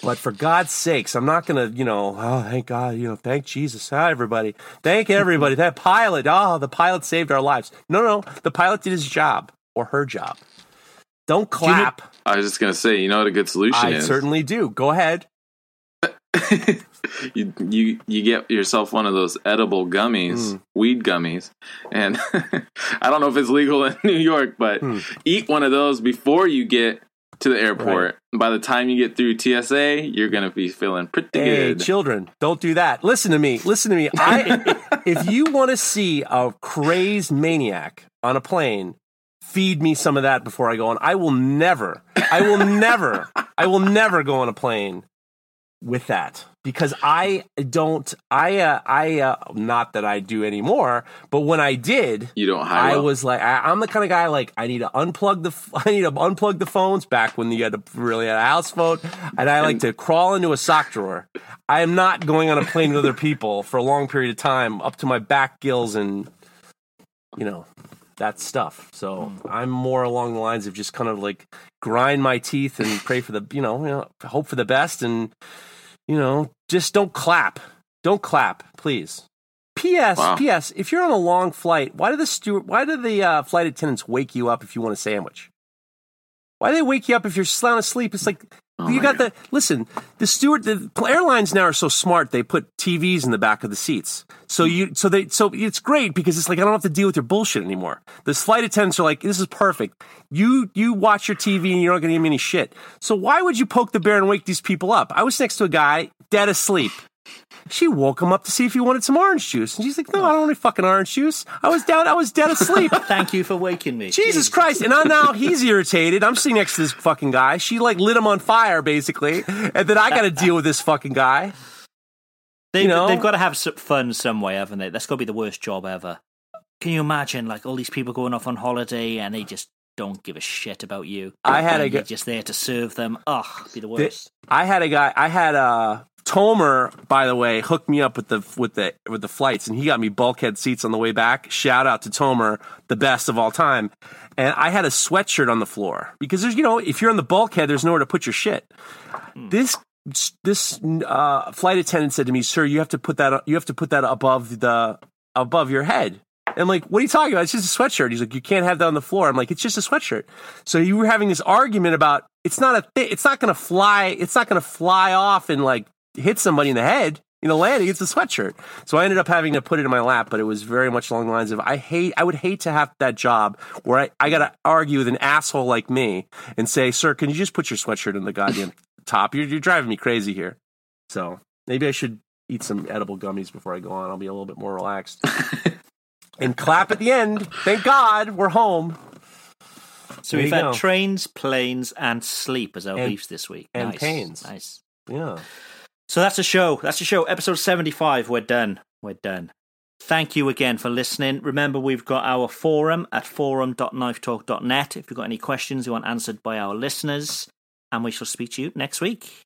But for God's sakes, I'm not gonna, you know, oh thank God, you know, thank Jesus, hi everybody, thank everybody. That pilot, oh, the pilot saved our lives. No, no, no. the pilot did his job or her job. Don't you know- clap. I was just gonna say, you know what a good solution is? I is? certainly do. Go ahead. you you you get yourself one of those edible gummies, Mm. weed gummies, and I don't know if it's legal in New York, but Hmm. eat one of those before you get to the airport. By the time you get through TSA, you're gonna be feeling pretty Hey, good. children, don't do that. Listen to me. Listen to me. I, if you want to see a crazed maniac on a plane, feed me some of that before I go on. I will never, I will never, I will never go on a plane with that. because I don't. I uh, I uh, not that I do anymore, but when I did, You don't I well. was like, I, I'm the kind of guy like I need to unplug the I need to unplug the phones back when you had to really had a house phone, and I like to crawl into a sock drawer. I am not going on a plane with other people for a long period of time up to my back gills and you know that stuff. So I'm more along the lines of just kind of like grind my teeth and pray for the you know, you know hope for the best and you know just don't clap, don't clap, please. P.S. Wow. P.S. If you're on a long flight, why do the steward, why do the uh, flight attendants wake you up if you want a sandwich? Why do they wake you up if you're sound asleep? It's like Oh you got God. the listen. The steward, the airlines now are so smart. They put TVs in the back of the seats, so hmm. you, so they, so it's great because it's like I don't have to deal with your bullshit anymore. The flight attendants are like, this is perfect. You, you watch your TV and you're not going to give me any shit. So why would you poke the bear and wake these people up? I was next to a guy dead asleep. She woke him up to see if he wanted some orange juice, and she's like, "No, I don't want any fucking orange juice. I was down. I was dead asleep." Thank you for waking me. Jesus Christ! And I, now he's irritated. I'm sitting next to this fucking guy. She like lit him on fire, basically, and then I got to deal with this fucking guy. They, you know? They've got to have some fun some way, haven't they? That's got to be the worst job ever. Can you imagine, like, all these people going off on holiday and they just don't give a shit about you? I had and a guy just there to serve them. Ugh, be the worst. I had a guy. I had uh Tomer, by the way, hooked me up with the with the with the flights, and he got me bulkhead seats on the way back. Shout out to Tomer, the best of all time. And I had a sweatshirt on the floor because there's you know if you're on the bulkhead, there's nowhere to put your shit. This this uh, flight attendant said to me, "Sir, you have to put that you have to put that above the above your head." And I'm like, what are you talking about? It's just a sweatshirt. He's like, you can't have that on the floor. I'm like, it's just a sweatshirt. So you were having this argument about it's not a thi- it's not going to fly. It's not going to fly off and like hit somebody in the head. in the landing. It's a sweatshirt. So I ended up having to put it in my lap, but it was very much along the lines of I hate. I would hate to have that job where I, I got to argue with an asshole like me and say, sir, can you just put your sweatshirt in the goddamn top? You're, you're driving me crazy here. So maybe I should eat some edible gummies before I go on. I'll be a little bit more relaxed. and clap at the end. Thank God we're home. So There we've had go. trains, planes, and sleep as our And- beefs this week. and nice. pains. Nice. Yeah. So that's a show. That's a show. Episode 75. We're done. We're done. Thank you again for listening. Remember, we've got our forum at forum.knifetalk.net if you've got any questions you want answered by our listeners. And we shall speak to you next week.